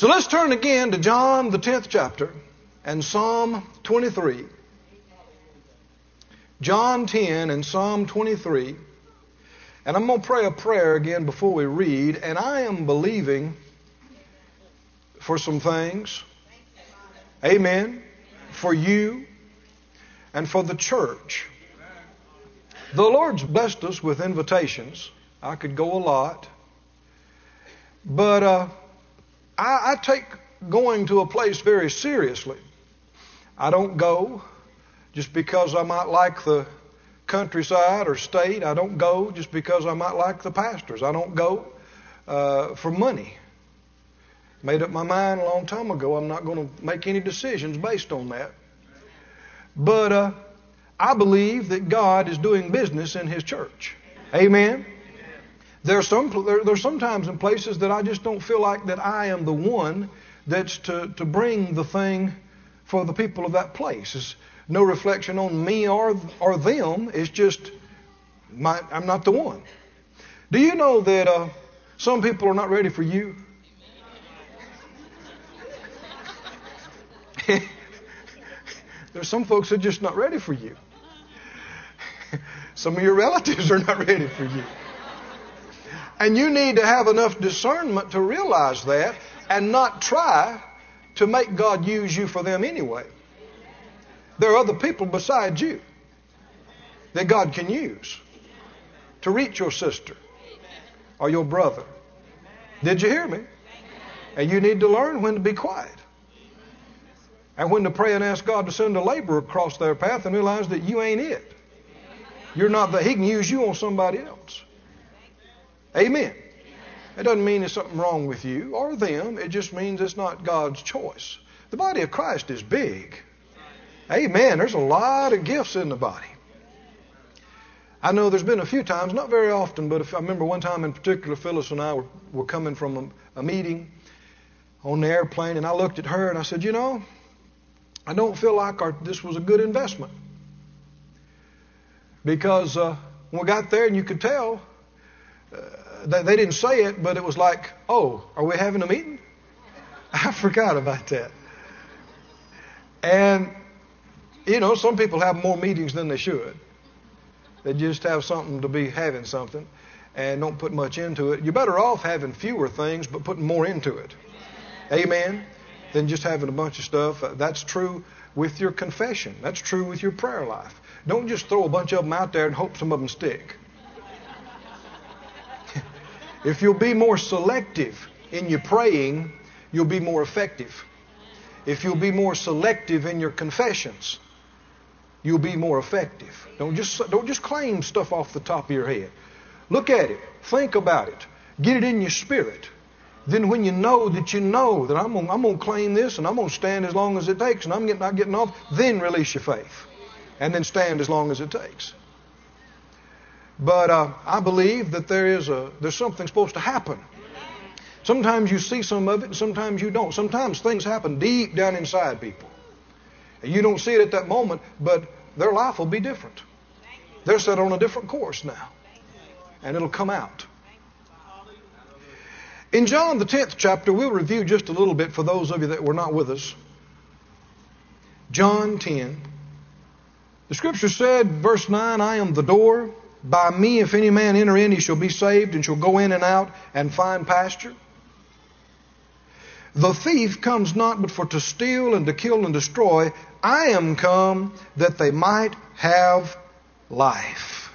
So let's turn again to John, the 10th chapter, and Psalm 23. John 10 and Psalm 23. And I'm going to pray a prayer again before we read. And I am believing for some things. Amen. For you and for the church. The Lord's blessed us with invitations. I could go a lot. But uh, I, I take going to a place very seriously. I don't go just because I might like the countryside or state. I don't go just because I might like the pastors. I don't go uh, for money. Made up my mind a long time ago. I'm not going to make any decisions based on that. But uh, I believe that God is doing business in His church. Amen. There are some there, there's sometimes in places that I just don't feel like that I am the one that's to, to bring the thing for the people of that place. It's no reflection on me or or them. It's just my, I'm not the one. Do you know that uh, some people are not ready for you? There's some folks that are just not ready for you. Some of your relatives are not ready for you. And you need to have enough discernment to realize that and not try to make God use you for them anyway. There are other people besides you that God can use to reach your sister or your brother. Did you hear me? And you need to learn when to be quiet. And when to pray and ask God to send a laborer across their path and realize that you ain't it. You're not that. He can use you on somebody else. Amen. It doesn't mean there's something wrong with you or them. It just means it's not God's choice. The body of Christ is big. Amen. There's a lot of gifts in the body. I know there's been a few times, not very often, but if, I remember one time in particular, Phyllis and I were, were coming from a, a meeting on the airplane, and I looked at her and I said, You know, I don't feel like our, this was a good investment. Because uh, when we got there, and you could tell, uh, they, they didn't say it, but it was like, oh, are we having a meeting? I forgot about that. And, you know, some people have more meetings than they should. They just have something to be having something and don't put much into it. You're better off having fewer things but putting more into it. Amen. Than just having a bunch of stuff. That's true with your confession. That's true with your prayer life. Don't just throw a bunch of them out there and hope some of them stick. If you'll be more selective in your praying, you'll be more effective. If you'll be more selective in your confessions, you'll be more effective. Don't just, don't just claim stuff off the top of your head. Look at it. Think about it. Get it in your spirit. Then when you know that you know that I'm going, I'm to claim this and I'm going to stand as long as it takes and I'm not getting off, then release your faith and then stand as long as it takes. But uh, I believe that there is a there's something supposed to happen. Sometimes you see some of it, and sometimes you don't. Sometimes things happen deep down inside people. And you don't see it at that moment, but their life will be different. They're set on a different course now. And it'll come out. In John, the 10th chapter, we'll review just a little bit for those of you that were not with us. John 10. The scripture said, verse 9, I am the door. By me, if any man enter in, he shall be saved and shall go in and out and find pasture. The thief comes not but for to steal and to kill and destroy. I am come that they might have life,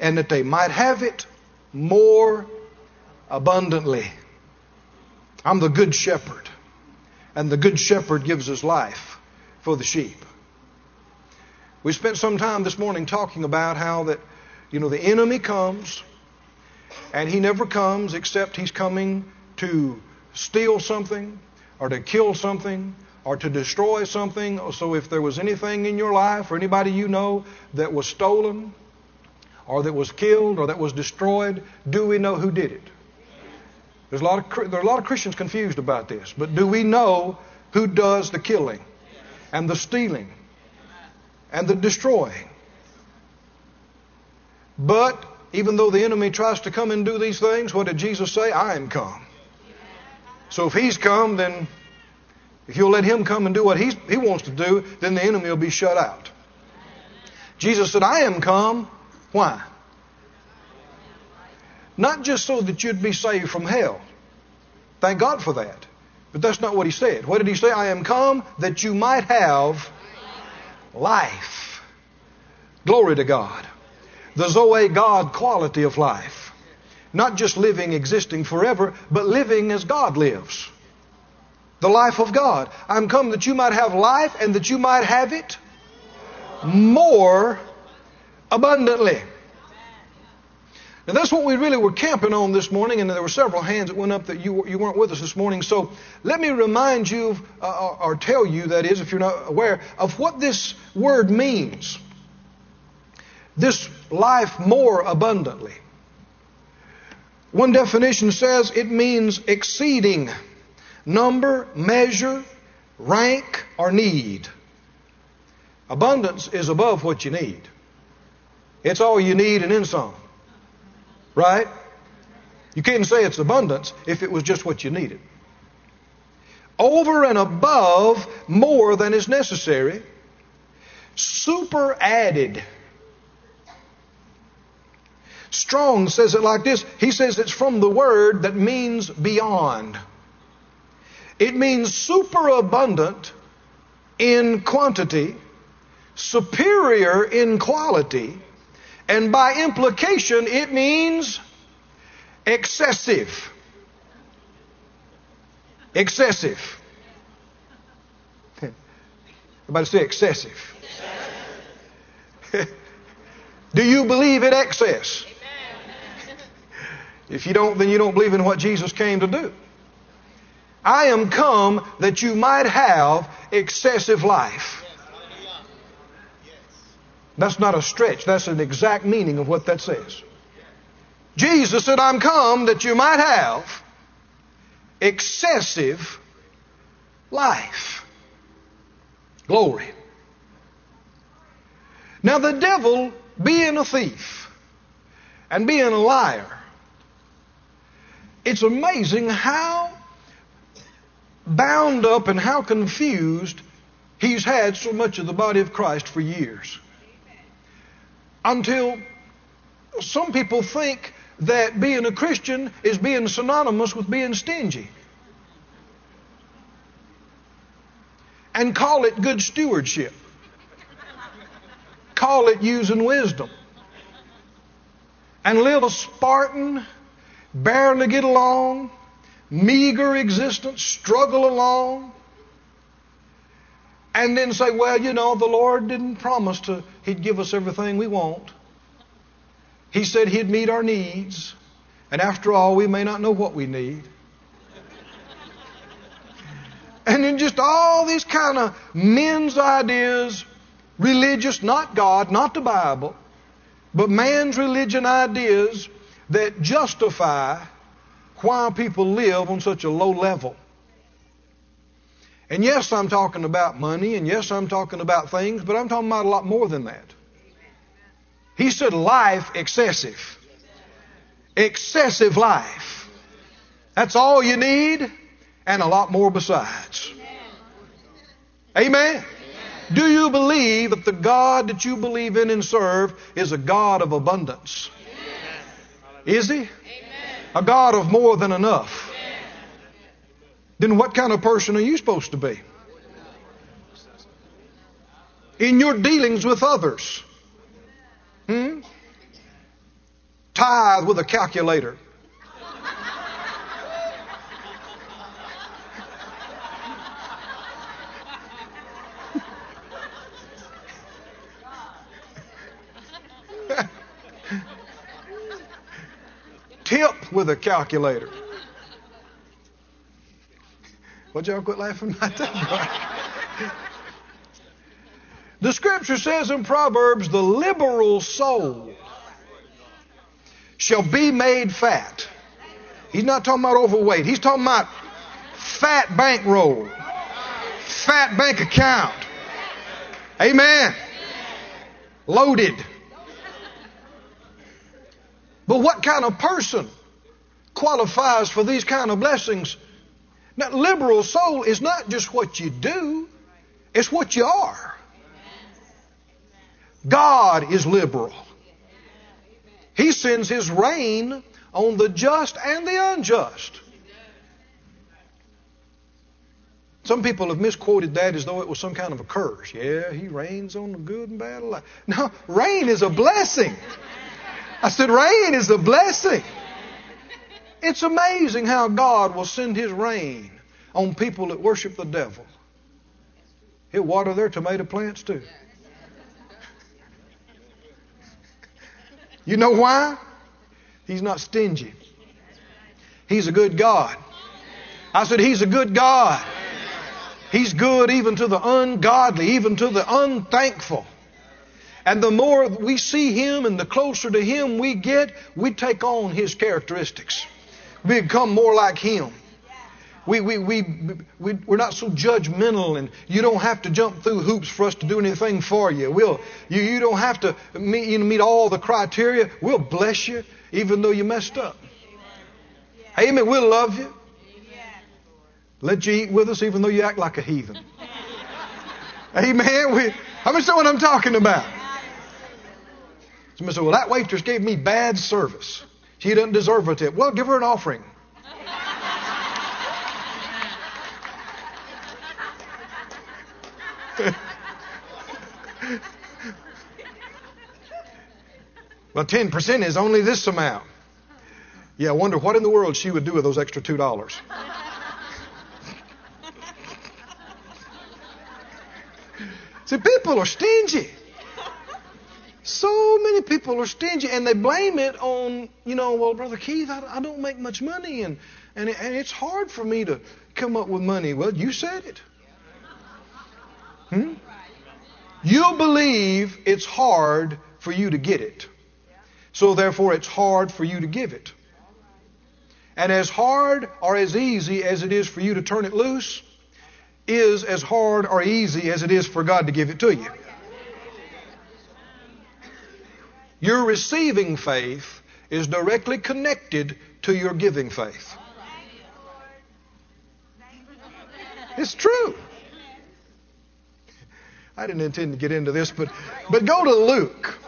and that they might have it more abundantly. I'm the good shepherd, and the good shepherd gives his life for the sheep. We spent some time this morning talking about how that, you know, the enemy comes, and he never comes except he's coming to steal something, or to kill something, or to destroy something. So if there was anything in your life, or anybody you know that was stolen, or that was killed, or that was destroyed, do we know who did it? There's a lot of, there are a lot of Christians confused about this, but do we know who does the killing and the stealing and the destroying. But even though the enemy tries to come and do these things, what did Jesus say? I am come. So if he's come, then if you'll let him come and do what he wants to do, then the enemy will be shut out. Jesus said, I am come. Why? Not just so that you'd be saved from hell. Thank God for that. But that's not what he said. What did he say? I am come that you might have life. Glory to God. The Zoe God quality of life. Not just living, existing forever, but living as God lives. The life of God. I'm come that you might have life and that you might have it more abundantly. And that's what we really were camping on this morning, and there were several hands that went up that you, you weren't with us this morning. So let me remind you, uh, or tell you, that is, if you're not aware, of what this word means. This life more abundantly. One definition says it means exceeding number, measure, rank, or need. Abundance is above what you need. It's all you need and then some. Right? You can't say it's abundance if it was just what you needed. Over and above more than is necessary, super added. Strong says it like this. He says it's from the word that means beyond. It means superabundant in quantity, superior in quality, and by implication, it means excessive. Excessive. Everybody say excessive. do you believe in excess? If you don't, then you don't believe in what Jesus came to do. I am come that you might have excessive life. That's not a stretch. That's an exact meaning of what that says. Jesus said, I'm come that you might have excessive life. Glory. Now, the devil, being a thief and being a liar, it's amazing how bound up and how confused he's had so much of the body of Christ for years until some people think that being a Christian is being synonymous with being stingy. And call it good stewardship. Call it using wisdom. And live a Spartan, barely get along, meager existence, struggle along, and then say, well, you know, the Lord didn't promise to, He'd give us everything we want. He said He'd meet our needs. And after all, we may not know what we need. and then just all these kind of men's ideas, religious, not God, not the Bible, but man's religion ideas that justify why people live on such a low level. And yes, I'm talking about money, and yes, I'm talking about things, but I'm talking about a lot more than that. He said life excessive. Excessive life. That's all you need, and a lot more besides. Amen. Do you believe that the God that you believe in and serve is a God of abundance? Is He? A God of more than enough then what kind of person are you supposed to be? In your dealings with others. Hmm? Tithe with a calculator. Tip with a calculator. Would y'all quit laughing about that? the scripture says in Proverbs, the liberal soul shall be made fat. He's not talking about overweight. He's talking about fat bankroll, fat bank account. Amen. Loaded. But what kind of person qualifies for these kind of blessings? Now, liberal soul is not just what you do, it's what you are. God is liberal. He sends His rain on the just and the unjust. Some people have misquoted that as though it was some kind of a curse. Yeah, He rains on the good and bad alike. No, rain is a blessing. I said, rain is a blessing. It's amazing how God will send His rain on people that worship the devil. He'll water their tomato plants too. You know why? He's not stingy. He's a good God. I said, He's a good God. He's good even to the ungodly, even to the unthankful. And the more we see Him and the closer to Him we get, we take on His characteristics. We become more like Him. We, we, we, we, we're not so judgmental, and you don't have to jump through hoops for us to do anything for you. We'll, you, you don't have to meet, you meet all the criteria. We'll bless you even though you messed up. Amen. We'll love you. Let you eat with us even though you act like a heathen. Amen. We, how much know what I'm talking about? Somebody said, Well, that waitress gave me bad service. She doesn't deserve a tip. Well, give her an offering. well, 10% is only this amount. Yeah, I wonder what in the world she would do with those extra $2. See, people are stingy. So many people are stingy and they blame it on, you know, well, Brother Keith, I, I don't make much money and, and, it, and it's hard for me to come up with money. Well, you said it. Hmm? You believe it's hard for you to get it. So therefore it's hard for you to give it. And as hard or as easy as it is for you to turn it loose is as hard or easy as it is for God to give it to you. Your receiving faith is directly connected to your giving faith. It's true. I didn't intend to get into this, but, but go to Luke.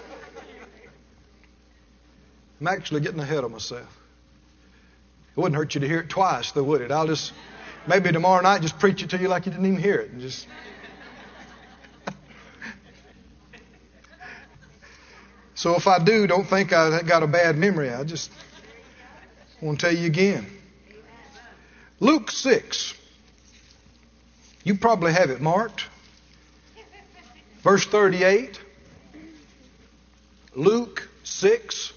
I'm actually getting ahead of myself. It wouldn't hurt you to hear it twice, though, would it? I'll just, maybe tomorrow night, just preach it to you like you didn't even hear it. And just. So if I do, don't think I got a bad memory. I just want to tell you again. Luke 6. You probably have it marked. Verse 38, Luke 6,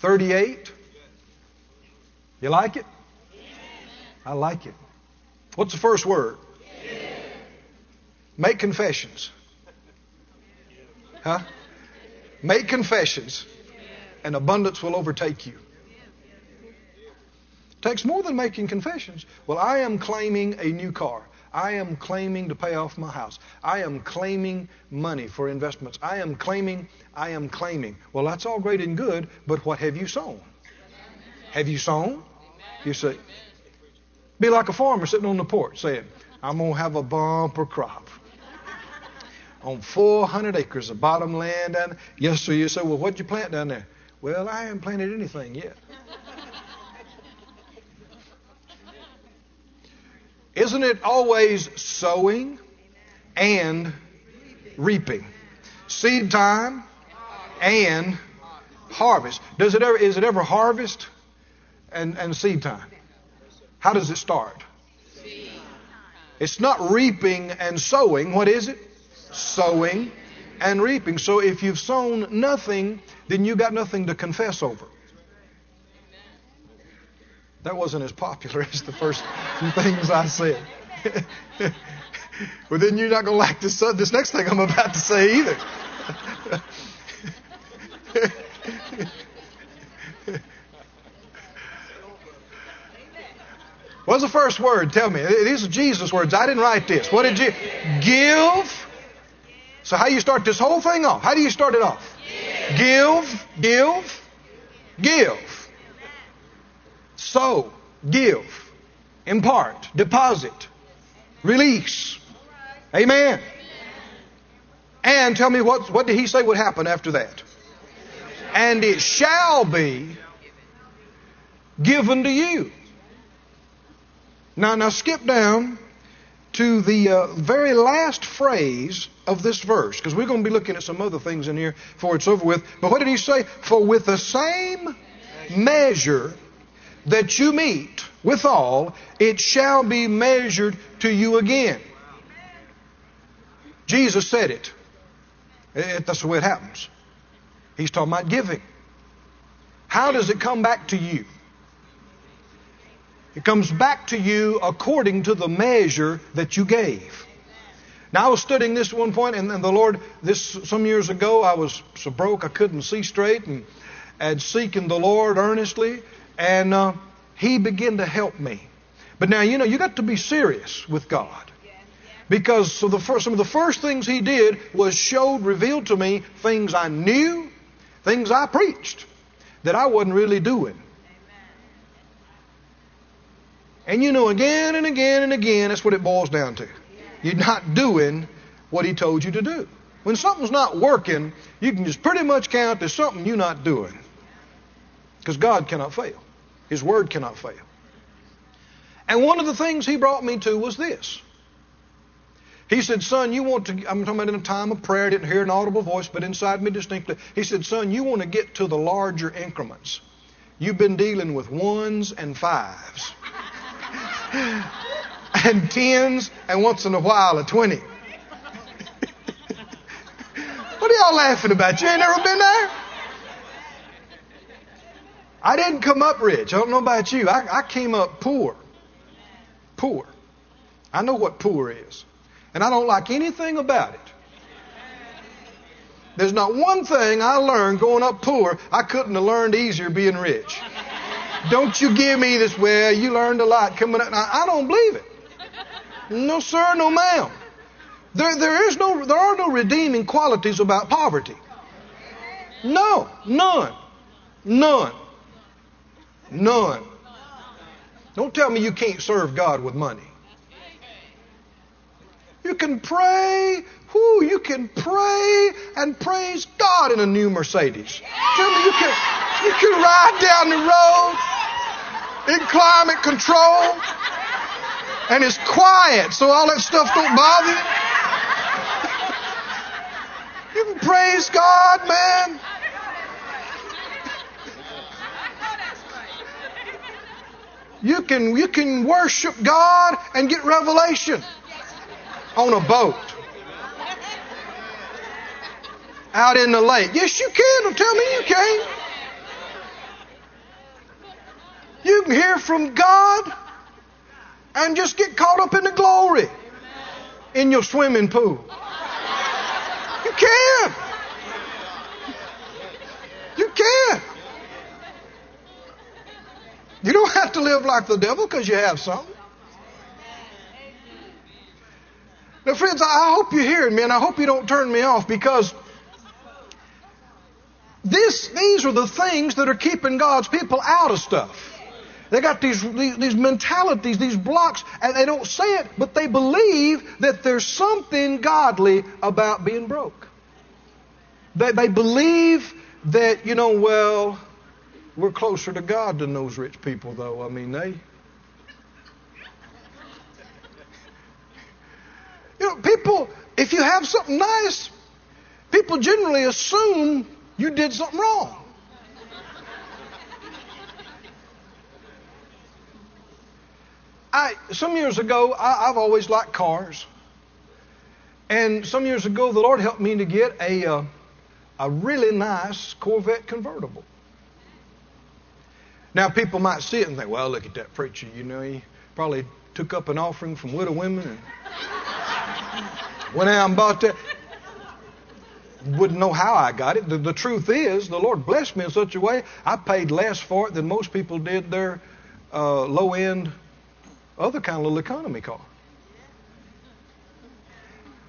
38. You like it? I like it. What's the first word? Make confessions. Huh? Make confessions, and abundance will overtake you. It takes more than making confessions. Well, I am claiming a new car. I am claiming to pay off my house. I am claiming money for investments. I am claiming, I am claiming. Well, that's all great and good, but what have you sown? Have you sown? You see. be like a farmer sitting on the porch saying, I'm going to have a bumper crop on 400 acres of bottom land. And yes, sir, you say, well, what'd you plant down there? Well, I haven't planted anything yet. Isn't it always sowing and reaping? Seed time and harvest. Does it ever is it ever harvest and, and seed time? How does it start? It's not reaping and sowing. What is it? Sowing and reaping. So if you've sown nothing, then you got nothing to confess over. That wasn't as popular as the first few things I said. well, then you're not going to like this, uh, this next thing I'm about to say either. What's the first word? Tell me. These are Jesus' words. I didn't write this. What did you give? So how do you start this whole thing off? How do you start it off? Give, give, give. So give. impart, deposit, release. Amen. And tell me what, what did he say would happen after that? And it shall be given to you. Now, now skip down to the uh, very last phrase of this verse, because we're going to be looking at some other things in here before it's over with. But what did he say? For with the same measure that you mete withal, it shall be measured to you again. Jesus said it. it. That's the way it happens. He's talking about giving. How does it come back to you? It comes back to you according to the measure that you gave. Now, I was studying this at one point, and, the Lord, this some years ago, I was so broke I couldn't see straight, and and seeking the Lord earnestly, and uh, He began to help me. But now, you know, you got to be serious with God. Because so the first, some of the first things He did was showed, revealed to me things I knew, things I preached that I wasn't really doing. And you know, again and again and again, that's what it boils down to. You're not doing what He told you to do. When something's not working, you can just pretty much count there's something you're not doing. Because God cannot fail, His Word cannot fail. And one of the things He brought me to was this. He said, Son, you want to, I'm talking about in a time of prayer, I didn't hear an audible voice, but inside me distinctly. He said, Son, you want to get to the larger increments. You've been dealing with ones and fives. and tens, and once in a while a twenty. what are y'all laughing about? You ain't never been there? I didn't come up rich. I don't know about you. I, I came up poor. Poor. I know what poor is. And I don't like anything about it. There's not one thing I learned going up poor I couldn't have learned easier being rich. Don't you give me this, well, you learned a lot coming up. Now, I don't believe it. No, sir, no, ma'am. There, there, is no, there are no redeeming qualities about poverty. No, none. None. None. Don't tell me you can't serve God with money. You can pray. Whoo, you can pray and praise God in a new Mercedes. Tell me you can, you can ride down the road in climate control, and it's quiet, so all that stuff don't bother you. You can praise God, man. You can, you can worship God and get revelation on a boat. Out in the lake. Yes, you can. Don't tell me you can't. You can hear from God and just get caught up in the glory in your swimming pool. You can. You can. You don't have to live like the devil because you have something. Now, friends, I hope you're hearing me, and I hope you don't turn me off because this, these are the things that are keeping God's people out of stuff. They got these, these, these, mentalities, these blocks, and they don't say it, but they believe that there's something godly about being broke. They, they believe that, you know, well, we're closer to God than those rich people, though. I mean, they. You know, people, if you have something nice, people generally assume you did something wrong. I, some years ago, I, have always liked cars. And some years ago, the Lord helped me to get a, uh, a really nice Corvette convertible. Now, people might see it and think, well, look at that preacher. You know, he probably took up an offering from widow women and went out and bought that. Wouldn't know how I got it. The, the truth is, the Lord blessed me in such a way, I paid less for it than most people did their uh, low end other kind of little economy car.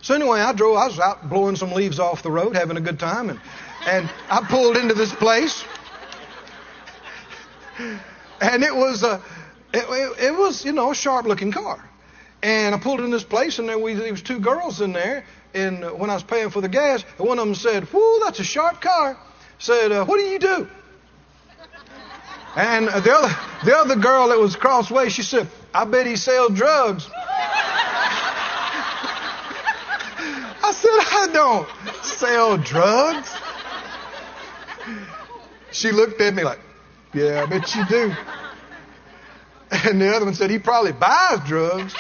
So anyway, I drove. I was out blowing some leaves off the road, having a good time, and and I pulled into this place, and it was a It, it, it was, you know, a sharp looking car. And I pulled in this place, and there, we, there was two girls in there. And when I was paying for the gas, one of them said, "Whoo, that's a sharp car." Said, uh, "What do you do?" And the other, the other girl that was crossway, she said, "I bet he sells drugs." I said, "I don't sell drugs." She looked at me like, "Yeah, I bet you do." And the other one said, "He probably buys drugs."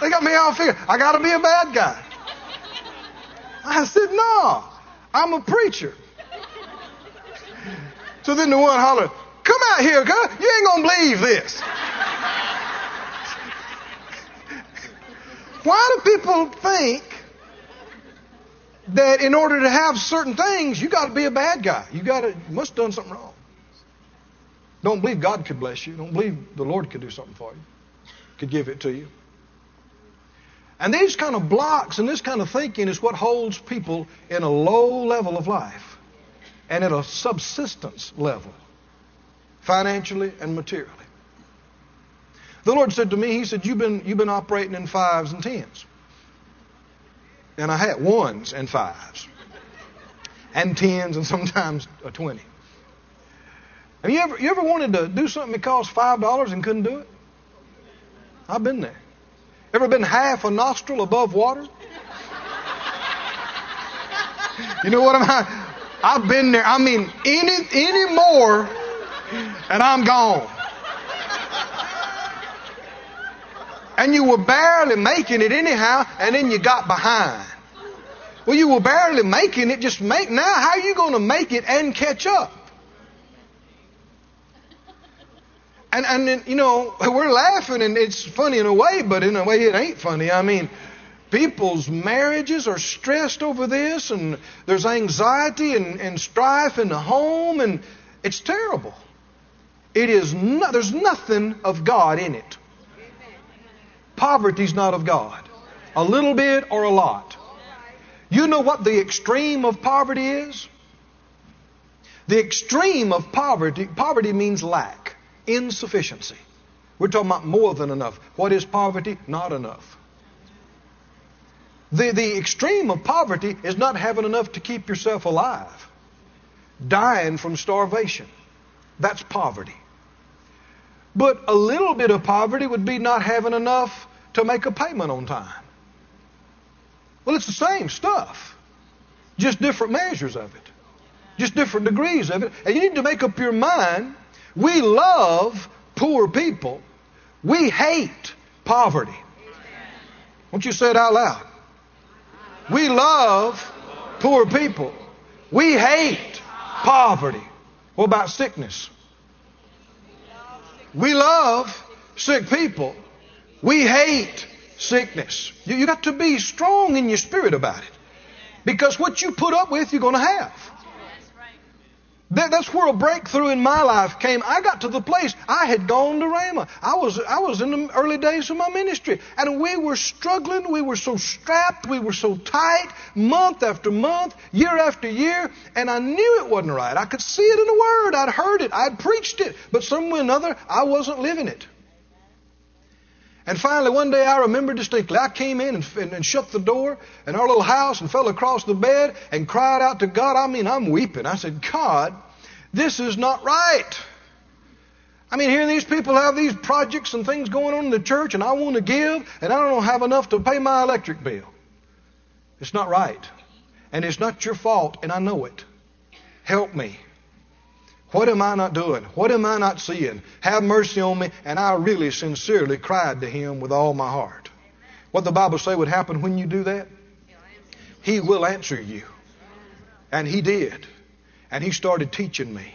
They got me all figured. I got to be a bad guy. I said, no, I'm a preacher. So then the one hollered, come out here, girl. You ain't going to believe this. Why do people think that in order to have certain things, you got to be a bad guy? You got to, must have done something wrong. Don't believe God could bless you. Don't believe the Lord could do something for you, could give it to you. And these kind of blocks and this kind of thinking is what holds people in a low level of life and at a subsistence level, financially and materially. The Lord said to me, He said, You've been, you've been operating in fives and tens. And I had ones and fives, and tens, and sometimes a 20. Have you ever, you ever wanted to do something that cost $5 and couldn't do it? I've been there. Ever been half a nostril above water? You know what I'm I've been there. I mean, any any more, and I'm gone. And you were barely making it anyhow, and then you got behind. Well, you were barely making it. Just make now. How are you going to make it and catch up? And, and, you know, we're laughing and it's funny in a way, but in a way it ain't funny. I mean, people's marriages are stressed over this and there's anxiety and, and strife in the home and it's terrible. It is there's nothing of God in it. Poverty's not of God. A little bit or a lot. You know what the extreme of poverty is? The extreme of poverty, poverty means lack insufficiency. We're talking about more than enough. What is poverty? Not enough. The, the extreme of poverty is not having enough to keep yourself alive, dying from starvation. That's poverty. But a little bit of poverty would be not having enough to make a payment on time. Well, it's the same stuff, just different measures of it, just different degrees of it. And you need to make up your mind we love poor people. We hate poverty. Won't you say it out loud? We love poor people. We hate poverty. What about sickness? We love sick people. We hate sickness. You, you got to be strong in your spirit about it. Because what you put up with, you're going to have. That, that's where a breakthrough in my life came. I got to the place I had gone to Rhema. I was I was in the early days of my ministry, and we were struggling. We were so strapped. We were so tight, month after month, year after year, and I knew it wasn't right. I could see it in the Word. I'd heard it. I'd preached it, but some way or another, I wasn't living it. And finally, one day I remember distinctly, I came in and, and, and, shut the door in our little house and fell across the bed and cried out to God. I mean, I'm weeping. I said, God, this is not right. I mean, here these people have these projects and things going on in the church, and I want to give, and I don't have enough to pay my electric bill. It's not right. And it's not your fault, and I know it. Help me. What am I not doing? What am I not seeing? Have mercy on me. And I really sincerely cried to him with all my heart. What the Bible say would happen when you do that? He will answer you. And he did. And he started teaching me.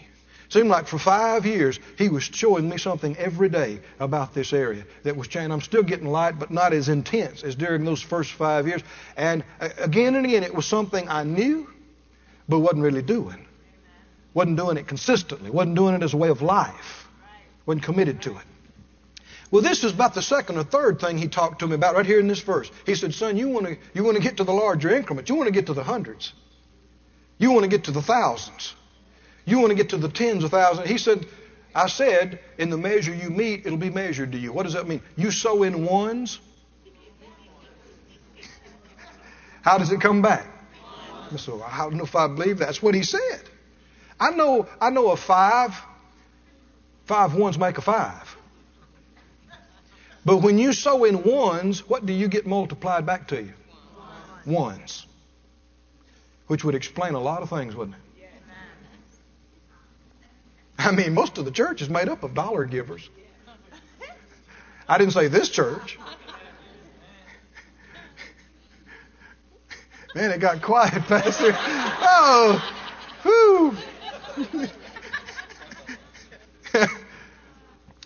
Seemed like for five years he was showing me something every day about this area that was changing. I'm still getting light, but not as intense as during those first five years. And uh, again and again, it was something I knew, but wasn't really doing. Wasn't doing it consistently. Wasn't doing it as a way of life. Wasn't committed to it. Well, this is about the second or third thing he talked to me about right here in this verse. He said, Son, you want to you want to get to the larger increments. You want to get to the hundreds. You want to get to the thousands. You want to get to the tens of thousands. He said, I said, in the measure you mete, it'll be measured to you. What does that mean? You sow in ones. How does it come back? So I don't know if I believe that's what he said. I know, I know a five. Five ones make a five. But when you sow in ones, what do you get multiplied back to you? Ones. Which would explain a lot of things, wouldn't it? I mean, most of the church is made up of dollar givers. I didn't say this church. Man, it got quiet, Pastor. Oh, whoo.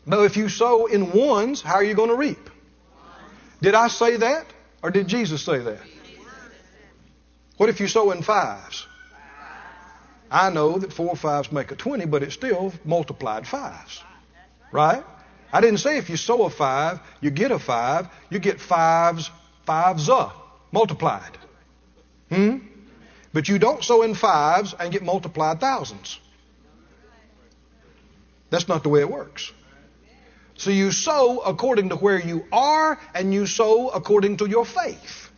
no, if you sow in ones, how are you going to reap? Did I say that? Or did Jesus say that? What if you sow in fives? I know that four fives make a 20, but it's still multiplied fives. Right? I didn't say if you sow a five, you get a five, you get fives, fives up, multiplied. Hmm? But you don't sow in fives and get multiplied thousands. That's not the way it works. So you sow according to where you are, and you sow according to your faith.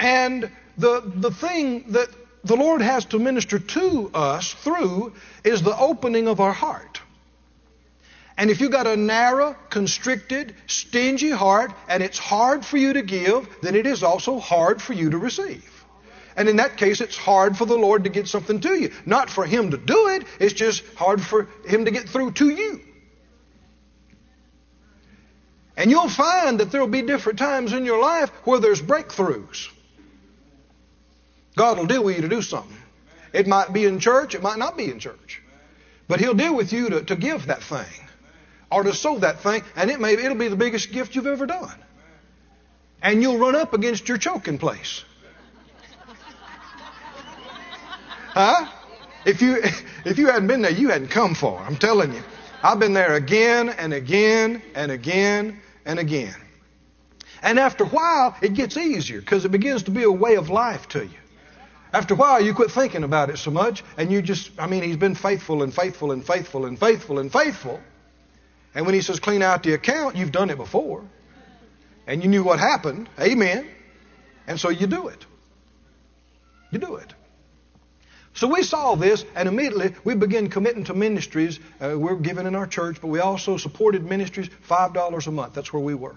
And the, the thing that the Lord has to minister to us through is the opening of our heart. And if you've got a narrow, constricted, stingy heart, and it's hard for you to give, then it is also hard for you to receive. And in that case, it's hard for the Lord to get something to you. Not for Him to do it, it's just hard for Him to get through to you. And you'll find that there will be different times in your life where there's breakthroughs. God will deal with you to do something. It might be in church, it might not be in church. But He'll deal with you to, to give that thing or to sow that thing, and it may it'll be the biggest gift you've ever done. And you'll run up against your choking place. Huh? If you if you hadn't been there, you hadn't come far. I'm telling you. I've been there again and again and again and again. And after a while, it gets easier because it begins to be a way of life to you. After a while, you quit thinking about it so much, and you just, I mean, he's been faithful and faithful and faithful and faithful and faithful. And when he says clean out the account, you've done it before. And you knew what happened. Amen. And so you do it. You do it. So we saw this, and immediately we began committing to ministries. Uh, we're giving in our church, but we also supported ministries $5 a month. That's where we were.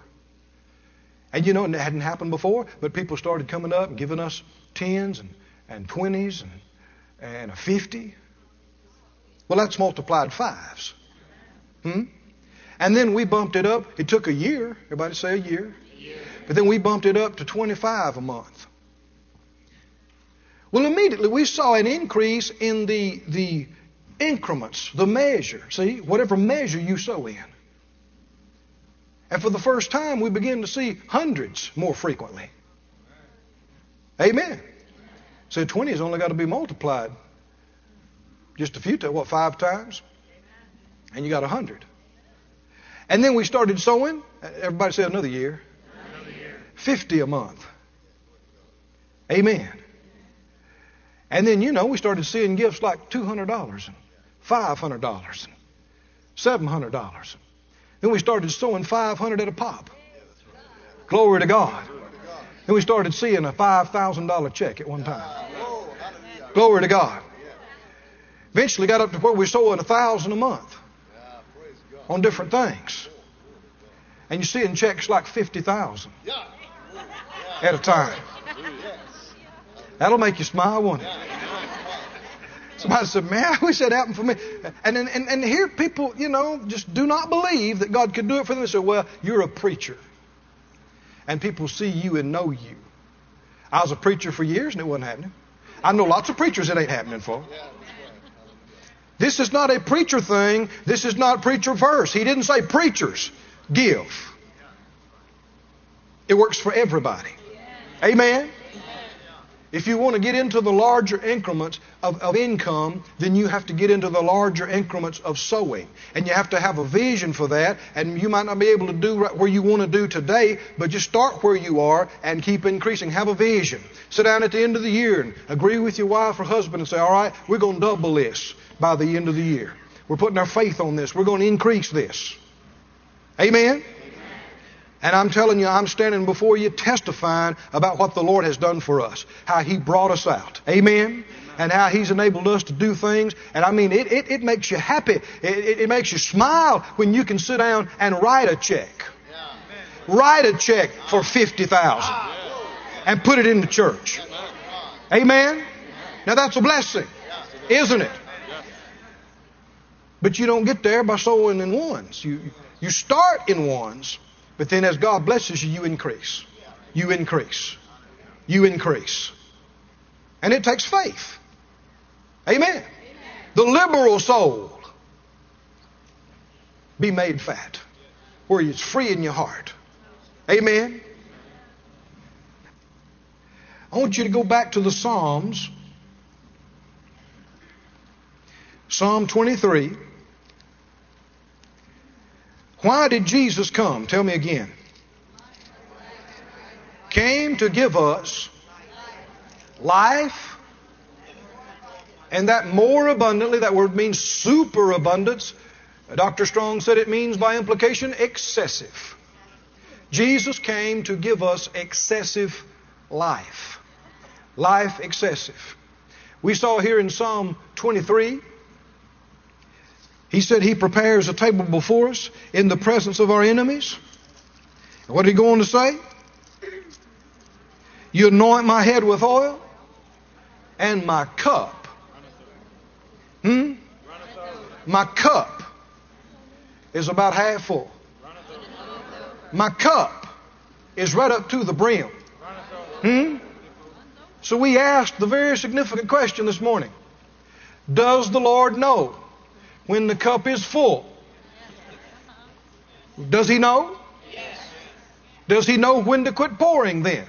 And you know, it hadn't happened before, but people started coming up and giving us tens and and 20s and, and a 50. Well, that's multiplied fives. Hmm? And then we bumped it up. It took a year. Everybody say a year. But then we bumped it up to 25 a month. Well, immediately we saw an increase in the, the increments, the measure. See, whatever measure you sow in. And for the first time, we begin to see hundreds more frequently. Amen. So 20 has only got to be multiplied just a few times, what, five times? And you got 100. And then we started sowing. Everybody say another year. Another year. 50 a month. Amen. And then, you know, we started seeing gifts like $200 $500 $700. Then we started sowing 500 at a pop. Glory to God. Then we started seeing a $5,000 check at one time. Glory to God. Eventually got up to where we sold a thousand a month on different things. And you're seeing checks like 50,000 at a time. That'll make you smile, won't it? Somebody said, Man, I wish that happened for me. And, and, and here people, you know, just do not believe that God could do it for them. They say, Well, you're a preacher and people see you and know you. I was a preacher for years and it wasn't happening. I know lots of preachers it ain't happening for. This is not a preacher thing. This is not preacher verse. He didn't say preachers give. It works for everybody. Amen. If you want to get into the larger increments of, of, income, then you have to get into the larger increments of sowing. And you have to have a vision for that. And you might not be able to do right where you want to do today, but just start where you are and keep increasing. Have a vision. Sit down at the end of the year and agree with your wife or husband and say, all right, we're going to double this by the end of the year. We're putting our faith on this. We're going to increase this. Amen? And I'm telling you, I'm standing before you testifying about what the Lord has done for us, how He brought us out. Amen? And how He's enabled us to do things. And I mean, it, it, it makes you happy. It, it, it makes you smile when you can sit down and write a check. Write a check for 50000 and put it in the church. Amen? Now that's a blessing, isn't it? But you don't get there by sowing in ones. You, you start in ones but then as God blesses you, you increase. You increase. You increase. And it takes faith. Amen. Amen. The liberal soul be made fat, where it's free in your heart. Amen. I want you to go back to the Psalms. Psalm 23. Why did Jesus come? Tell me again. Came to give us life and that more abundantly. That word means superabundance. Dr. Strong said it means by implication excessive. Jesus came to give us excessive life. Life excessive. We saw here in Psalm 23 he said he prepares a table before us in the presence of our enemies. What did he go on to say? You anoint my head with oil and my cup. Hmm? My cup is about half full. My cup is right up to the brim. Hmm? So we asked the very significant question this morning Does the Lord know when the cup is full. Does he know? Yes. Does he know when to quit pouring then?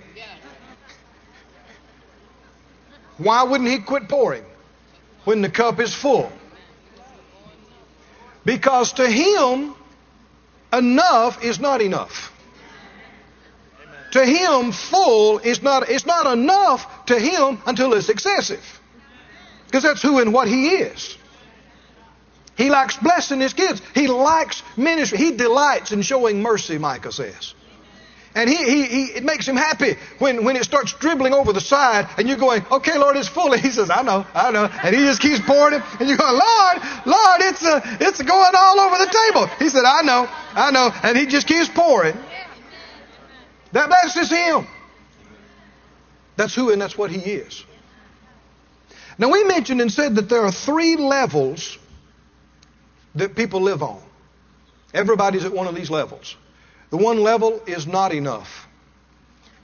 Why wouldn't he quit pouring when the cup is full? Because to him, enough is not enough. To him, full is not, it's not enough to him until it's excessive. Because that's who and what he is. He likes blessing his kids. He likes ministry. He delights in showing mercy, Micah says. And he, he, he, it makes him happy when, when it starts dribbling over the side and you're going, okay, Lord, it's full. He says, I know, I know. And he just keeps pouring it. And you're going, Lord, Lord, it's, a, uh, it's going all over the table. He said, I know, I know. And he just keeps pouring. That blesses him. That's who and that's what he is. Now we mentioned and said that there are three levels that people live on. Everybody's at one of these levels. The one level is not enough.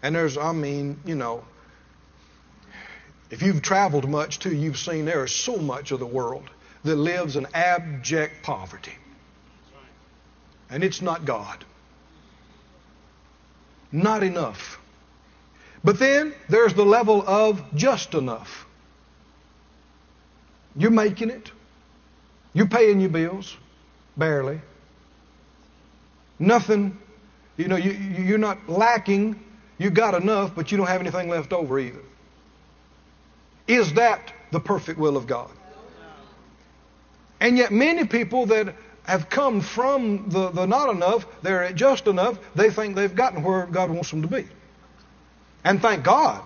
And there's, I mean, you know, if you've traveled much too, you've seen there is so much of the world that lives in abject poverty. And it's not God. Not enough. But then there's the level of just enough. You're making it. You're paying your bills, barely. Nothing, you know, you, you're not lacking. You got enough, but you don't have anything left over either. Is that the perfect will of God? And yet, many people that have come from the, the not enough, they're at just enough, they think they've gotten where God wants them to be. And thank God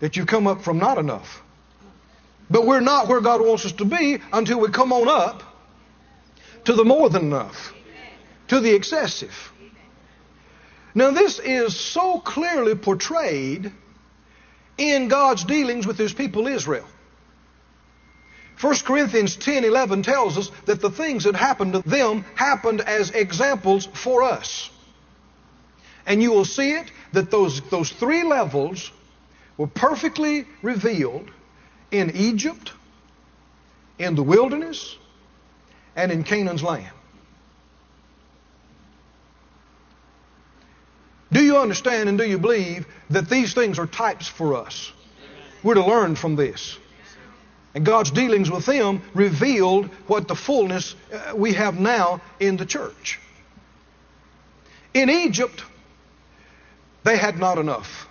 that you've come up from not enough. But we're not where God wants us to be until we come on up to the more than enough, to the excessive. Now, this is so clearly portrayed in God's dealings with his people Israel. 1 Corinthians 10 11 tells us that the things that happened to them happened as examples for us. And you will see it that those, those three levels were perfectly revealed in Egypt, in the wilderness, and in Canaan's land. Do you understand and do you believe that these things are types for us? We're to learn from this. And God's dealings with them revealed what the fullness uh, we have now in the church. In Egypt, they had not enough.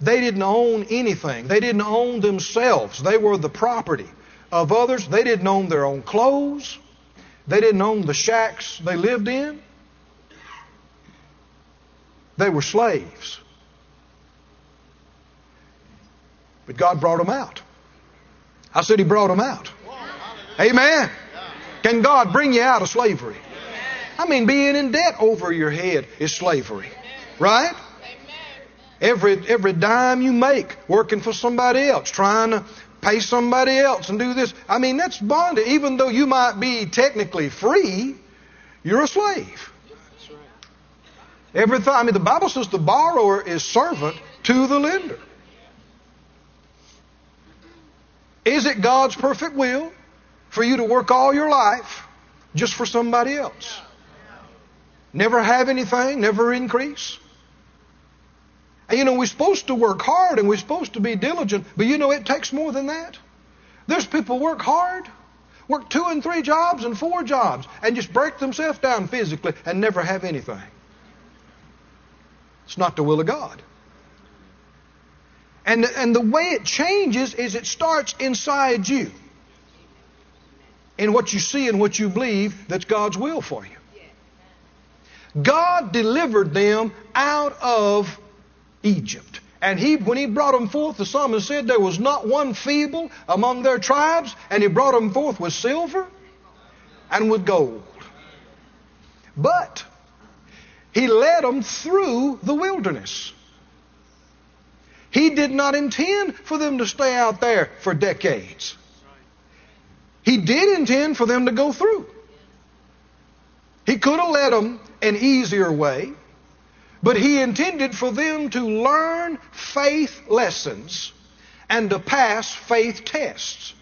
They didn't own anything. They didn't own themselves. They were the property of others. They didn't own their own clothes. They didn't own the shacks they lived in. They were slaves. But God brought them out. I said He brought them out. Amen. Can God bring you out of slavery? I mean, being in debt over your head is slavery. Right? Every, every dime you make working for somebody else, trying to pay somebody else and do this. I mean, that's bondage. Even though you might be technically free, you're a slave. Everything. I mean, the Bible says the borrower is servant to the lender. Is it God's perfect will for you to work all your life just for somebody else? Never have anything, never increase? And you know, we're supposed to work hard and we're supposed to be diligent, but you know, it takes more than that. There's people work hard, work two and three jobs and four jobs, and just break themselves down physically and never have anything. It's not the will of God. And, and the way it changes is it starts inside you. In what you see and what you believe that's God's will for you. God delivered them out of Egypt. And he, when he brought them forth, the psalmist said there was not one feeble among their tribes, and he brought them forth with silver and with gold. But he led them through the wilderness. He did not intend for them to stay out there for decades. He did intend for them to go through. He could have led them an easier way, but he intended for them to learn faith lessons and to pass faith tests,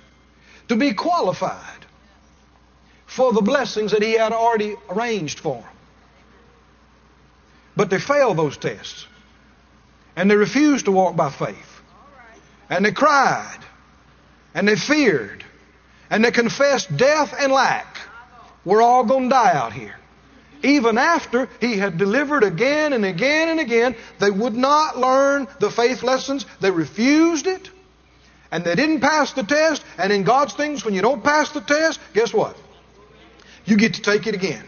to be qualified for the blessings that he had already arranged for them. But they failed those tests. And they refused to walk by faith. And they cried. And they feared. And they confessed death and lack. We're all going to die out here. Even after he had delivered again and again and again, they would not learn the faith lessons. They refused it. And they didn't pass the test. And in God's things, when you don't pass the test, guess what? You get to take it again.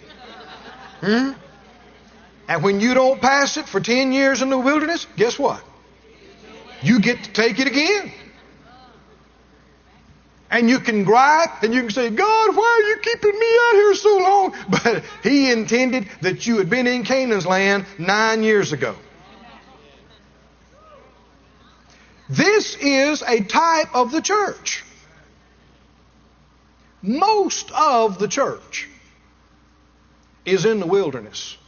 Hmm? And when you don't pass it for 10 years in the wilderness, guess what? You get to take it again. And you can gripe and you can say, God, why are you keeping me out here so long? But He intended that you had been in Canaan's land nine years ago. This is a type of the church. Most of the church is in the wilderness.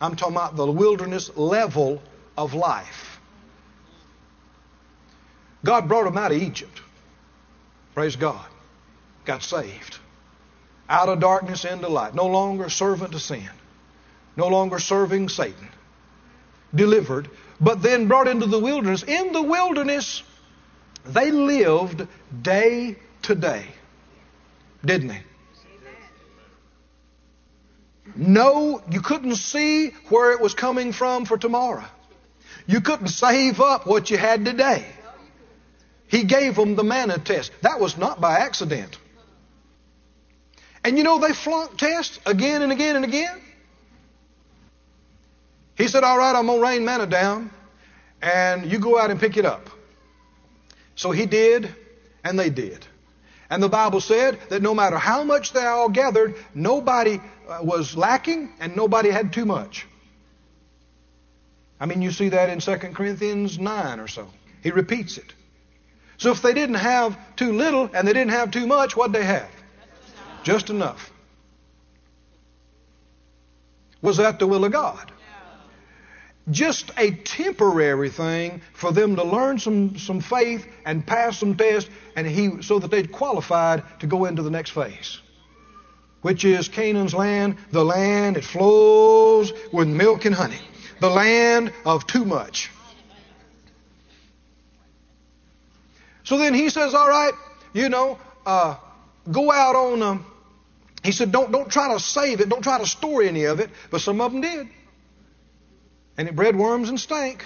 I'm talking about the wilderness level of life. God brought them out of Egypt. Praise God. Got saved. Out of darkness into light. No longer servant to sin. No longer serving Satan. Delivered. But then brought into the wilderness. In the wilderness, they lived day to day. Didn't they? No, you couldn't see where it was coming from for tomorrow. You couldn't save up what you had today. He gave them the manna test. That was not by accident. And you know they flunked tests again and again and again. He said, All right, I'm going to rain manna down, and you go out and pick it up. So he did, and they did. And the Bible said that no matter how much they all gathered, nobody uh, was lacking and nobody had too much. I mean, you see that in 2 Corinthians 9 or so. He repeats it. So if they didn't have too little and they didn't have too much, what'd they have? Just enough. Was that the will of God? just a temporary thing for them to learn some, some faith and pass some tests and he so that they'd qualified to go into the next phase which is Canaan's land, the land that flows with milk and honey, the land of too much. So then he says, all right, you know, uh, go out on, um, he said, don't, don't try to save it, don't try to store any of it, but some of them did. And it bred worms and stank.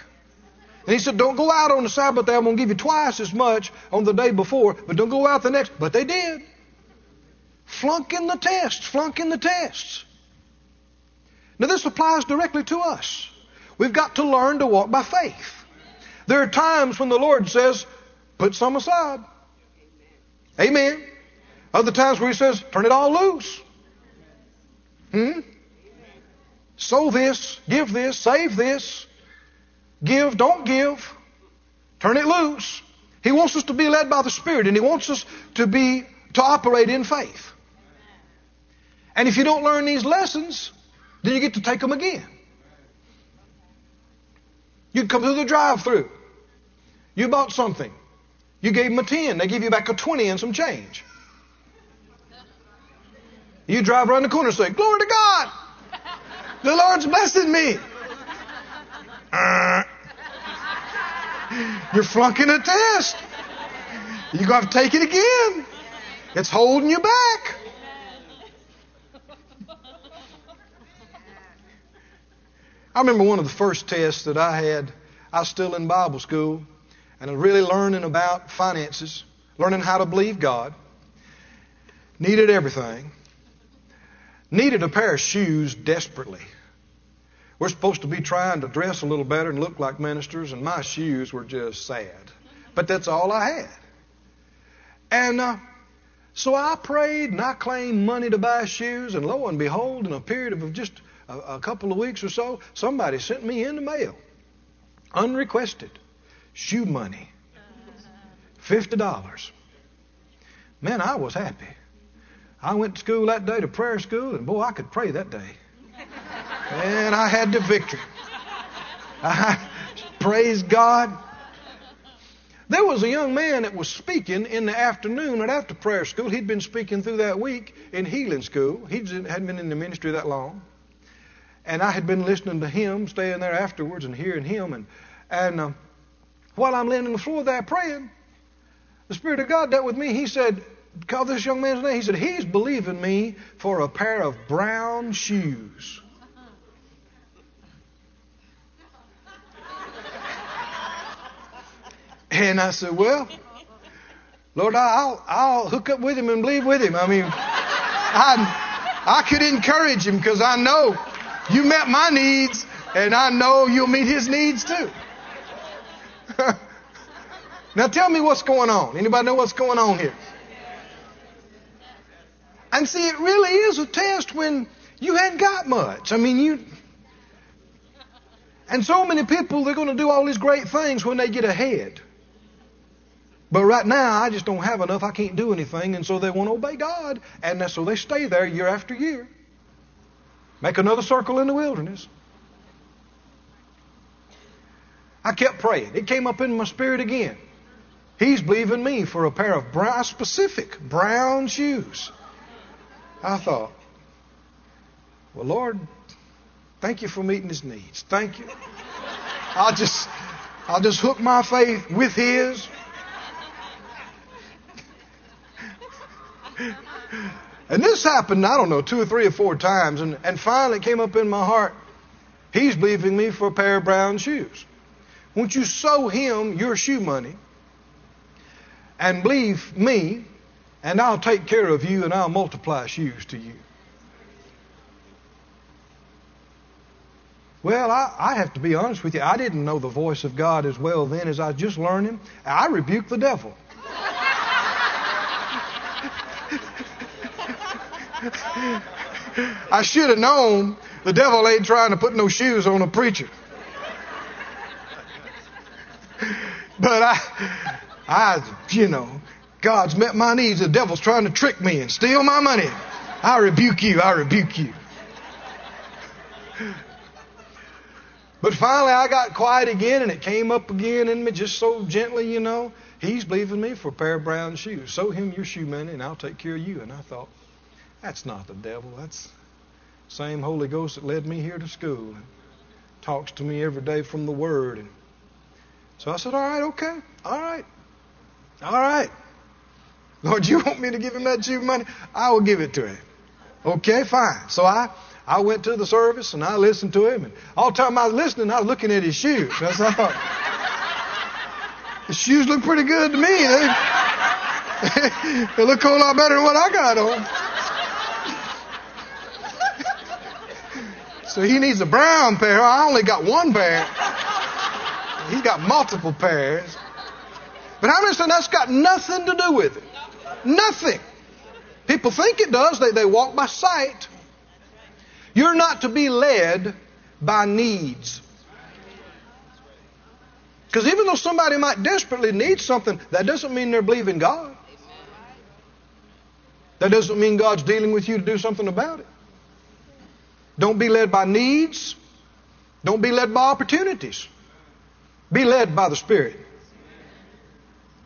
And he said, Don't go out on the Sabbath day. I'm going to give you twice as much on the day before, but don't go out the next. But they did. Flunking the tests, flunking the tests. Now, this applies directly to us. We've got to learn to walk by faith. There are times when the Lord says, Put some aside. Amen. Other times where He says, Turn it all loose. Hmm? Sow this, give this, save this. Give, don't give. Turn it loose. He wants us to be led by the Spirit, and He wants us to be to operate in faith. And if you don't learn these lessons, then you get to take them again. You come through the drive-through. You bought something. You gave them a 10. They give you back a 20 and some change. You drive around the corner and say, Glory to God. The Lord's blessing me. Uh, you're flunking a test. You're going to have to take it again. It's holding you back. I remember one of the first tests that I had. I was still in Bible school and really learning about finances, learning how to believe God. Needed everything. Needed a pair of shoes desperately. We're supposed to be trying to dress a little better and look like ministers, and my shoes were just sad. But that's all I had. And uh, so I prayed and I claimed money to buy shoes, and lo and behold, in a period of just a, a couple of weeks or so, somebody sent me in the mail, unrequested, shoe money. $50. Man, I was happy. I went to school that day to prayer school, and boy, I could pray that day. And I had the victory. I, praise God. There was a young man that was speaking in the afternoon and after prayer school. He'd been speaking through that week in healing school. He hadn't been in the ministry that long. And I had been listening to him, staying there afterwards and hearing him. And, and uh, while I'm laying on the floor there praying, the Spirit of God dealt with me. He said, call this young man's name. He said, he's believing me for a pair of brown shoes. And I said, Well, Lord, I'll, I'll hook up with him and believe with him. I mean, I, I could encourage him because I know you met my needs and I know you'll meet his needs too. now tell me what's going on. Anybody know what's going on here? And see, it really is a test when you hadn't got much. I mean, you. And so many people, they're going to do all these great things when they get ahead. But right now, I just don't have enough. I can't do anything. And so they won't obey God. And so they stay there year after year. Make another circle in the wilderness. I kept praying. It came up in my spirit again. He's believing me for a pair of brown, specific brown shoes. I thought, well, Lord, thank you for meeting his needs. Thank you. I'll just, I'll just hook my faith with his. and this happened, I don't know, two or three or four times. And, and finally it came up in my heart. He's believing me for a pair of brown shoes. Won't you sow him your shoe money and believe me, and I'll take care of you and I'll multiply shoes to you? Well, I, I, have to be honest with you. I didn't know the voice of God as well then as I just learned him. I rebuked the devil. I should have known the devil ain't trying to put no shoes on a preacher. But I, I, you know, God's met my needs. The devil's trying to trick me and steal my money. I rebuke you. I rebuke you. But finally, I got quiet again, and it came up again in me just so gently, you know. He's believing me for a pair of brown shoes. Sow him your shoe money, and I'll take care of you. And I thought, that's not the devil. That's the same Holy Ghost that led me here to school and talks to me every day from the Word. And so I said, All right, okay, all right, all right. Lord, you want me to give him that Jew money? I will give it to him. Okay, fine. So I, I went to the service and I listened to him. And all the time I was listening, I was looking at his shoes. That's I thought. The shoes look pretty good to me. They, they look a whole lot better than what I got on. So he needs a brown pair. I only got one pair. He's got multiple pairs. But how many understand that's got nothing to do with it? Nothing. People think it does. They, they walk by sight. You're not to be led by needs. Because even though somebody might desperately need something, that doesn't mean they're believing God. That doesn't mean God's dealing with you to do something about it. Don't be led by needs. Don't be led by opportunities. Be led by the Spirit.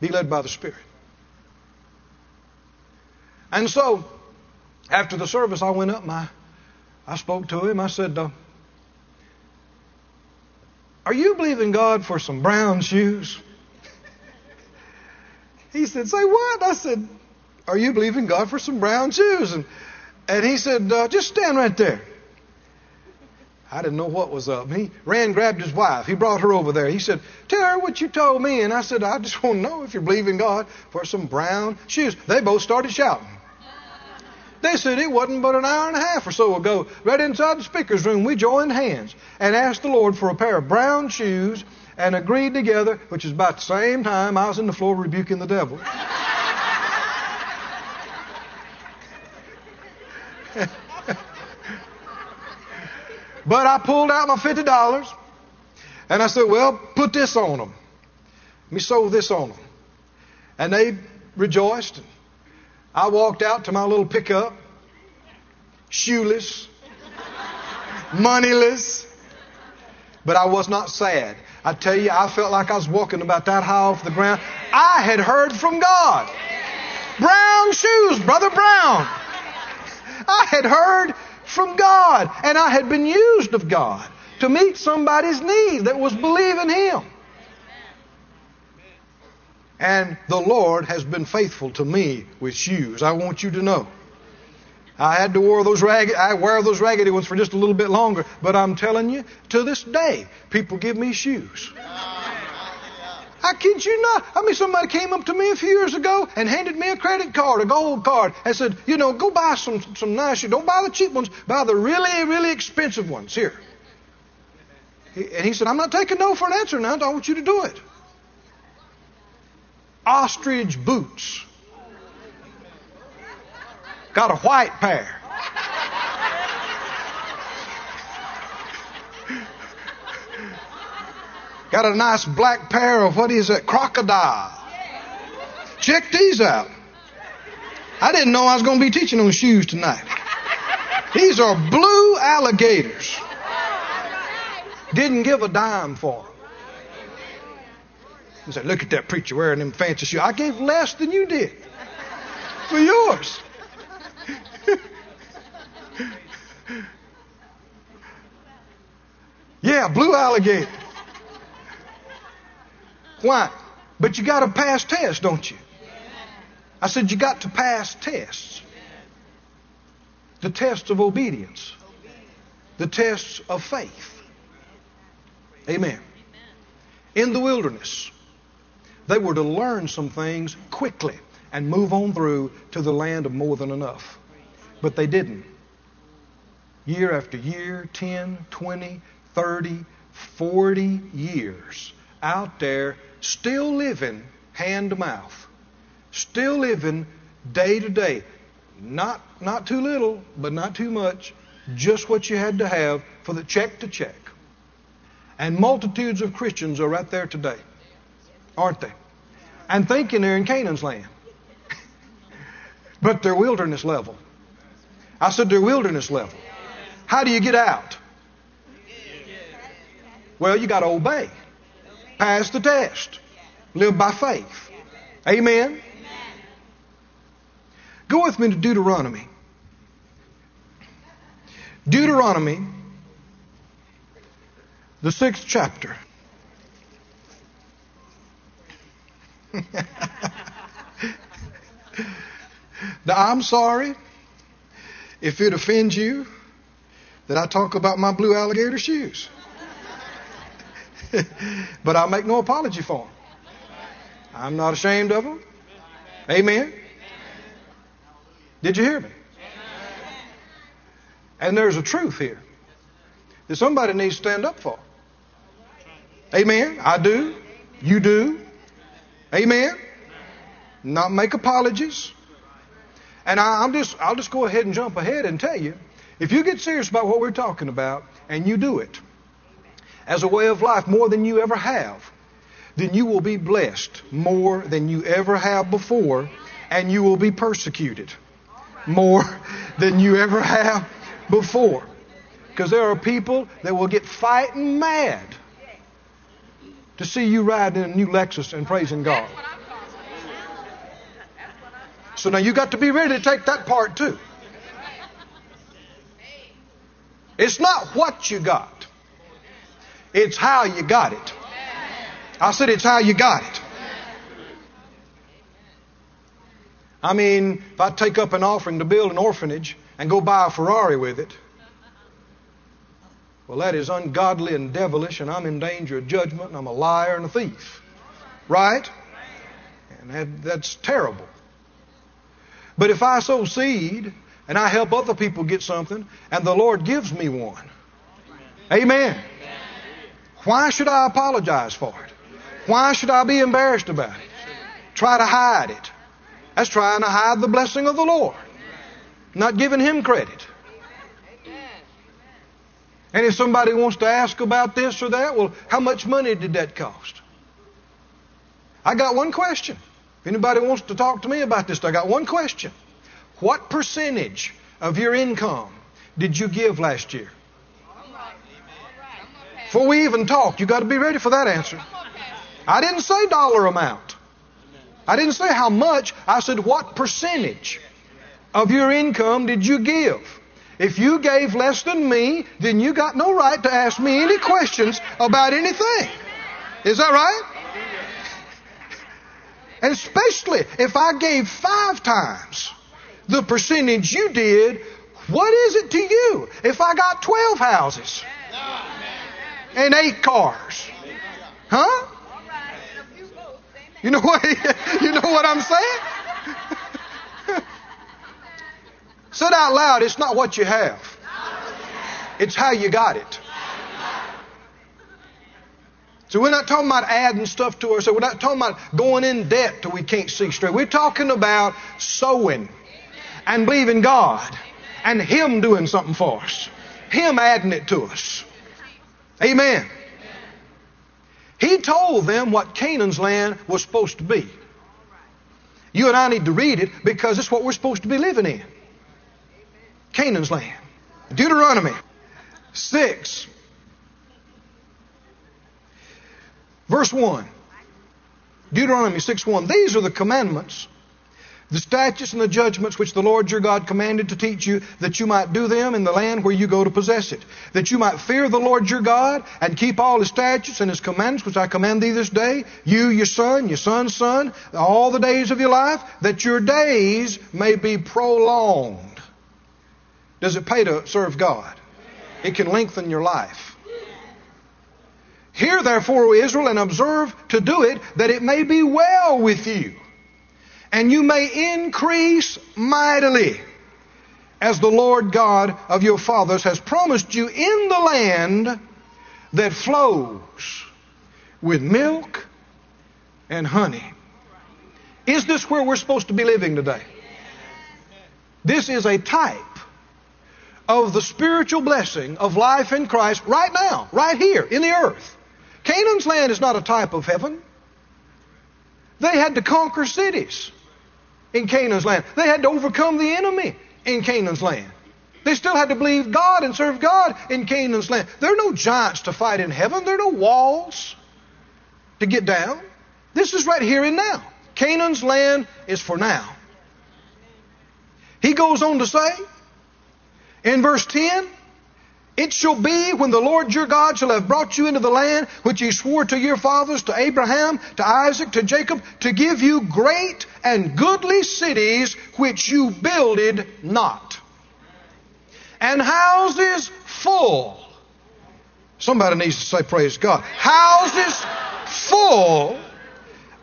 Be led by the Spirit. And so, after the service, I went up I, I spoke to him. I said, uh, Are you believing God for some brown shoes? he said, Say what? I said, Are you believing God for some brown shoes? And, and he said, uh, Just stand right there. I didn't know what was up. He ran, grabbed his wife. He brought her over there. He said, Tell her what you told me. And I said, I just want to know if you believe in God for some brown shoes. They both started shouting. They said it wasn't but an hour and a half or so ago, right inside the speaker's room, we joined hands and asked the Lord for a pair of brown shoes and agreed together, which is about the same time I was in the floor rebuking the devil. But I pulled out my $50 and I said, well, put this on them. Let me sow this on them. And they rejoiced. I walked out to my little pickup, shoeless, moneyless, but I was not sad. I tell you, I felt like I was walking about that high off the ground. I had heard from God. Brown shoes, Brother Brown. I had heard from God. And I had been used of God to meet somebody's need that was believing Him. And the Lord has been faithful to me with shoes. I want you to know. I had to wear those ragged, I wear those raggedy ones for just a little bit longer, but I'm telling you, to this day, people give me shoes. I kid you not. I mean, somebody came up to me a few years ago and handed me a credit card, a gold card, and said, you know, go buy some, some nice. Don't buy the cheap ones. Buy the really, really expensive ones. Here. And he said, I'm not taking no for an answer now. I want you to do it. Ostrich boots. Got a white pair. Got a nice black pair of what is it? Crocodile. Check these out. I didn't know I was going to be teaching on shoes tonight. These are blue alligators. Didn't give a dime for them. He said, Look at that preacher wearing them fancy shoes. I gave less than you did for yours. yeah, blue alligator. Why? But you got to pass tests, don't you? I said, you got to pass tests. The tests of obedience, the tests of faith. Amen. In the wilderness, they were to learn some things quickly and move on through to the land of more than enough. But they didn't. Year after year, 10, 20, 30, 40 years out there still living hand to mouth, still living day to day. Not, not too little, but not too much. Just what you had to have for the check to check. And multitudes of Christians are right there today, aren't they? And thinking they're in Canaan's land. but they're wilderness level. I said they're wilderness level. How do you get out? Well, you got to obey. Pass the test. Live by faith. Amen. Go with me to Deuteronomy. Deuteronomy, the sixth chapter. now, I'm sorry if it offends you that I talk about my blue alligator shoes. but I'll make no apology for them. I'm not ashamed of them. Amen. Did you hear me? And there's a truth here that somebody needs to stand up for. Amen. I do. You do. Amen. Not make apologies. And I, am just, I'll just go ahead and jump ahead and tell you, if you get serious about what we're talking about and you do it as a way of life more than you ever have, then you will be blessed more than you ever have before, and you will be persecuted more than you ever have before. Because there are people that will get fighting mad to see you riding in a new Lexus and praising God. So now you got to be ready to take that part too. It's not what you got. It's how you got it. I said it's how you got it. I mean, if I take up an offering to build an orphanage and go buy a Ferrari with it, well, that is ungodly and devilish, and I'm in danger of judgment, and I'm a liar and a thief. Right? And that, that's terrible. But if I sow seed and I help other people get something, and the Lord gives me one, amen. Why should I apologize for it? Why should I be embarrassed about it? Try to hide it. That's trying to hide the blessing of the Lord, not giving Him credit. And if somebody wants to ask about this or that, well, how much money did that cost? I got one question. If anybody wants to talk to me about this, I got one question. What percentage of your income did you give last year? Before we even talk, you got to be ready for that answer. I didn't say dollar amount. I didn't say how much. I said what percentage of your income did you give? If you gave less than me, then you got no right to ask me any questions about anything. Is that right? And especially if I gave five times the percentage you did, what is it to you if I got 12 houses and eight cars? Huh? You know what? You know what I'm saying? Said out loud, it's not what you have. It's how you got it. So we're not talking about adding stuff to ourselves. We're not talking about going in debt till we can't see straight. We're talking about sowing and believing God and Him doing something for us. Him adding it to us. Amen. He told them what Canaan's land was supposed to be. You and I need to read it because it's what we're supposed to be living in. Canaan's land. Deuteronomy 6, verse 1. Deuteronomy 6 1. These are the commandments the statutes and the judgments which the Lord your God commanded to teach you, that you might do them in the land where you go to possess it, that you might fear the Lord your God and keep all his statutes and his commandments which I command thee this day, you, your son, your son's son, all the days of your life, that your days may be prolonged. Does it pay to serve God? It can lengthen your life. Hear therefore, O Israel, and observe to do it, that it may be well with you and you may increase mightily as the Lord God of your fathers has promised you in the land that flows with milk and honey. Is this where we're supposed to be living today? This is a type of the spiritual blessing of life in Christ right now, right here in the earth. Canaan's land is not a type of heaven. They had to conquer cities in Canaan's land. They had to overcome the enemy in Canaan's land. They still had to believe God and serve God in Canaan's land. There are no giants to fight in heaven. There are no walls to get down. This is right here and now. Canaan's land is for now. He goes on to say in verse 10 it shall be when the Lord your God shall have brought you into the land which he swore to your fathers, to Abraham, to Isaac, to Jacob, to give you great and goodly cities which you builded not, and houses full. Somebody needs to say, Praise God. Houses full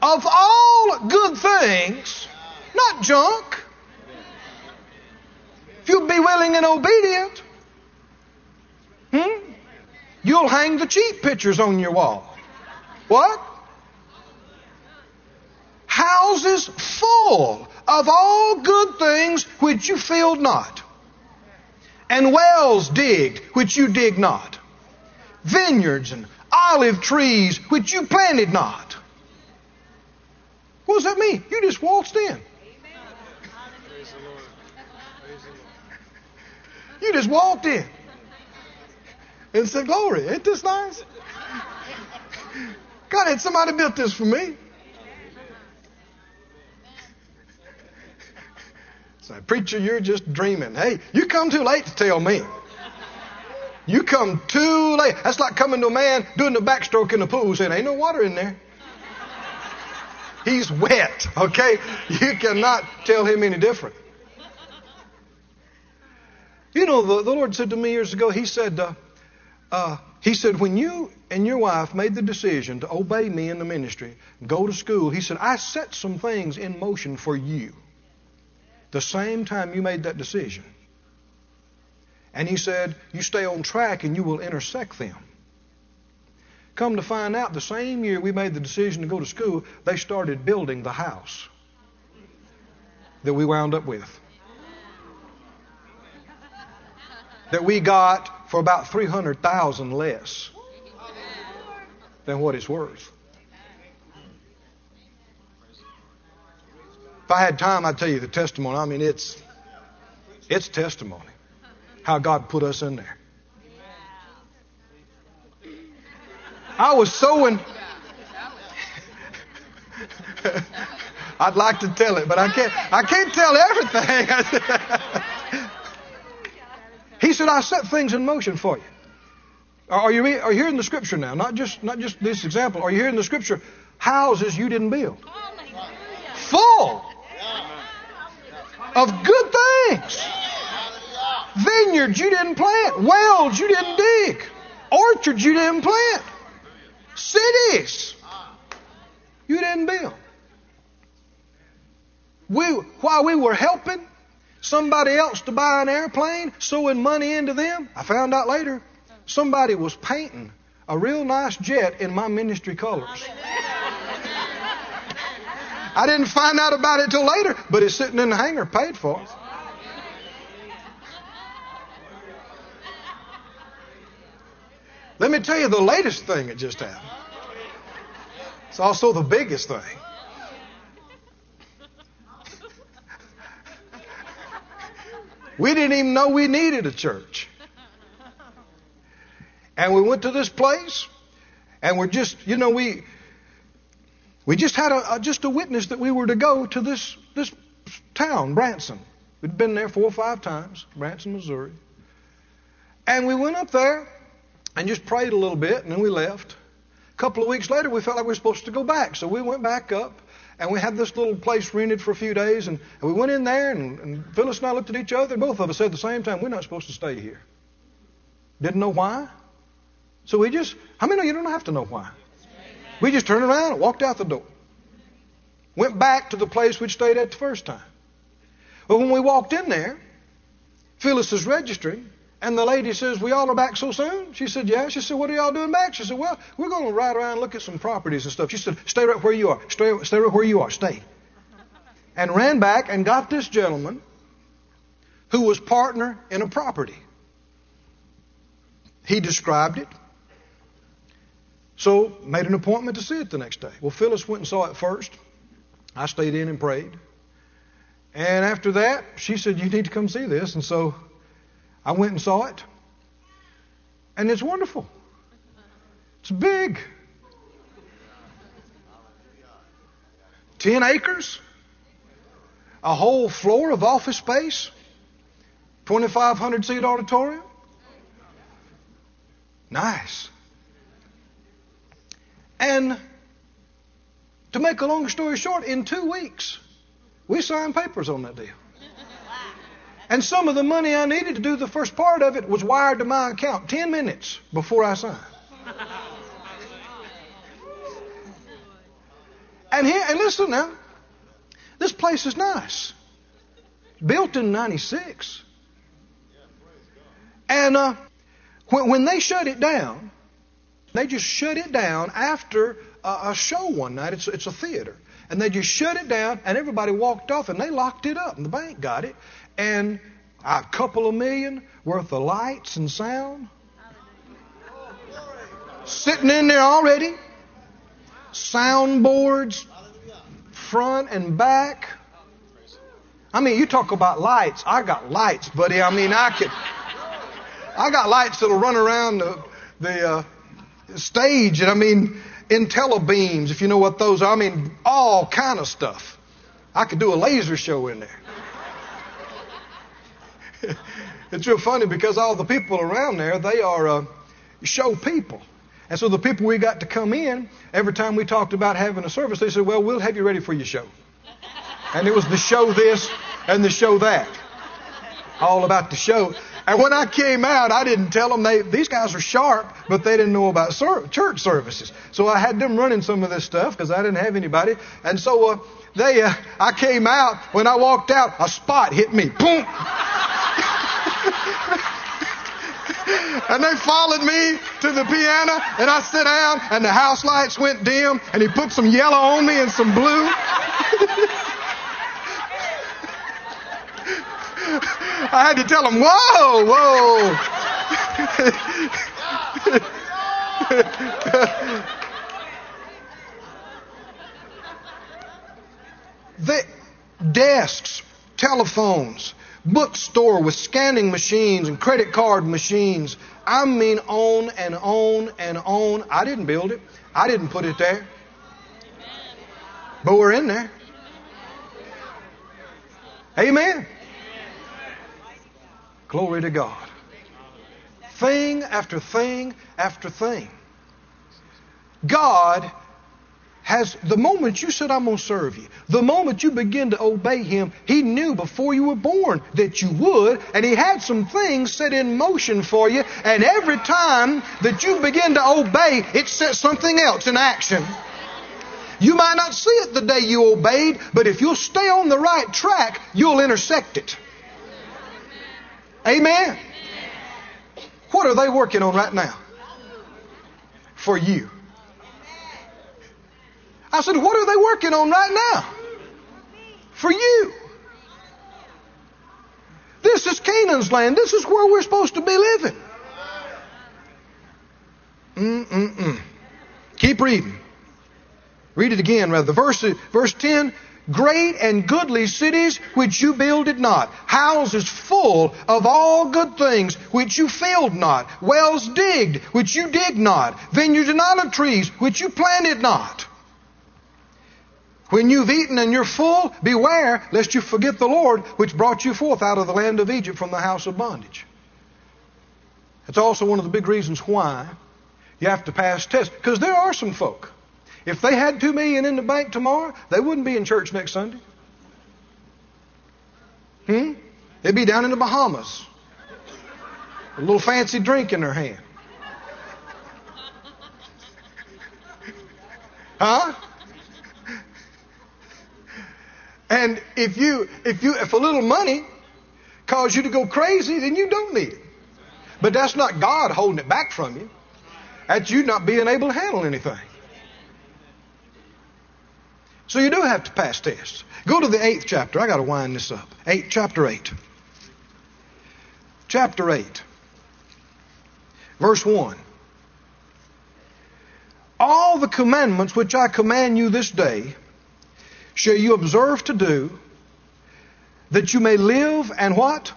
of all good things, not junk. If you'll be willing and obedient, hmm, you'll hang the cheap pictures on your wall. What? Houses full of all good things which you filled not, and wells digged which you dig not, vineyards and olive trees which you planted not. What does that mean? You just waltzed in. You just walked in and said, Glory, ain't this nice? God, had somebody built this for me. So, preacher, you're just dreaming. Hey, you come too late to tell me. You come too late. That's like coming to a man doing the backstroke in the pool saying, Ain't no water in there. He's wet, okay? You cannot tell him any different. You know, the, the Lord said to me years ago, He said, uh, uh, He said, when you and your wife made the decision to obey me in the ministry, go to school, He said, I set some things in motion for you the same time you made that decision. And He said, you stay on track and you will intersect them. Come to find out, the same year we made the decision to go to school, they started building the house that we wound up with. That we got for about 300,000 less than what it's worth. If I had time, I'd tell you the testimony. I mean, it's it's testimony how God put us in there. I was sowing. I'd like to tell it, but I can't. I can't tell everything. said, "I set things in motion for you." Are you are you hearing the scripture now? Not just not just this example. Are you hearing the scripture? Houses you didn't build, full of good things. Vineyards you didn't plant, wells you didn't dig, orchards you didn't plant. Cities you didn't build. We, while we were helping somebody else to buy an airplane, sowing money into them, I found out later somebody was painting a real nice jet in my ministry colors. I didn't find out about it till later, but it's sitting in the hangar paid for. Let me tell you the latest thing that just happened. It's also the biggest thing. We didn't even know we needed a church. And we went to this place, and we're just, you know, we we just had a, a, just a witness that we were to go to this this town, Branson. We'd been there four or five times, Branson, Missouri. And we went up there, and just prayed a little bit, and then we left. A couple of weeks later, we felt like we were supposed to go back, so we went back up, and we had this little place rented for a few days, and, and we went in there, and, and Phyllis and I looked at each other, and both of us said at the same time, we're not supposed to stay here. Didn't know why. So we just, how many of you don't have to know why? We just turned around and walked out the door. Went back to the place we'd stayed at the first time. But when we walked in there, Phyllis is registering, and the lady says, We all are back so soon? She said, Yeah. She said, What are y'all doing back? She said, Well, we're going to ride around and look at some properties and stuff. She said, Stay right where you are. Stay, stay right where you are. Stay. And ran back and got this gentleman who was partner in a property. He described it. So made an appointment to see it the next day. Well, Phyllis went and saw it first. I stayed in and prayed. And after that, she said, You need to come see this. And so I went and saw it. And it's wonderful. It's big. 10 acres, a whole floor of office space, 2,500 seat auditorium. Nice. And to make a long story short, in two weeks, we signed papers on that deal. And some of the money I needed to do the first part of it was wired to my account 10 minutes before I signed. And here, and listen now, this place is nice. Built in 96. And uh, when, when they shut it down, they just shut it down after a, a show one night. It's, it's a theater. And they just shut it down, and everybody walked off, and they locked it up, and the bank got it. And a couple of million worth of lights and sound sitting in there already. Soundboards, front and back. I mean, you talk about lights. I got lights, buddy. I mean, I could. I got lights that'll run around the, the uh, stage, and I mean, Intellabeams, if you know what those are. I mean, all kind of stuff. I could do a laser show in there. it's real funny because all the people around there, they are uh, show people. And so the people we got to come in, every time we talked about having a service, they said, Well, we'll have you ready for your show. And it was the show this and the show that. All about the show. And when I came out, I didn't tell them they, these guys are sharp, but they didn't know about church services. So I had them running some of this stuff because I didn't have anybody. And so uh, they, uh, I came out. When I walked out, a spot hit me. Boom. and they followed me to the piano, and I sat down, and the house lights went dim, and he put some yellow on me and some blue. I had to tell him, whoa, whoa. the desks, telephones, bookstore with scanning machines and credit card machines. I mean, on and on and on. I didn't build it, I didn't put it there. But we're in there. Amen. Glory to God. Thing after thing after thing. God has, the moment you said, I'm going to serve you, the moment you begin to obey Him, He knew before you were born that you would, and He had some things set in motion for you, and every time that you begin to obey, it sets something else in action. You might not see it the day you obeyed, but if you'll stay on the right track, you'll intersect it. Amen. What are they working on right now? For you. I said, What are they working on right now? For you. This is Canaan's land. This is where we're supposed to be living. Mm-mm-mm. Keep reading. Read it again, rather. Verse, verse 10 Great and goodly cities which you builded not, houses full of all good things which you filled not, wells digged which you dig not, vineyards and olive trees which you planted not. When you've eaten and you're full, beware lest you forget the Lord which brought you forth out of the land of Egypt from the house of bondage. That's also one of the big reasons why you have to pass tests. Because there are some folk if they had two million in the bank tomorrow, they wouldn't be in church next Sunday. Hmm? They'd be down in the Bahamas. A little fancy drink in their hand. Huh? And if you if you if a little money cause you to go crazy, then you don't need it. But that's not God holding it back from you. That's you not being able to handle anything. So you do have to pass tests. Go to the eighth chapter. I got to wind this up. Eight, chapter eight. Chapter eight, verse one. All the commandments which I command you this day shall you observe to do, that you may live and what?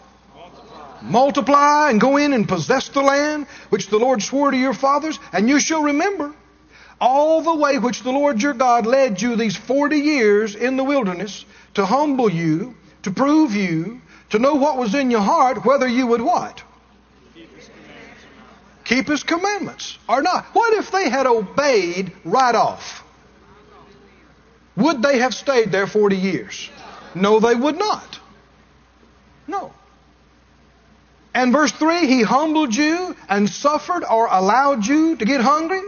Multiply. And go in and possess the land which the Lord swore to your fathers, and you shall remember all the way which the Lord your God led you these 40 years in the wilderness to humble you, to prove you, to know what was in your heart, whether you would what? Keep his commandments or not. What if they had obeyed right off? Would they have stayed there 40 years? No, they would not. No. And verse 3 He humbled you and suffered or allowed you to get hungry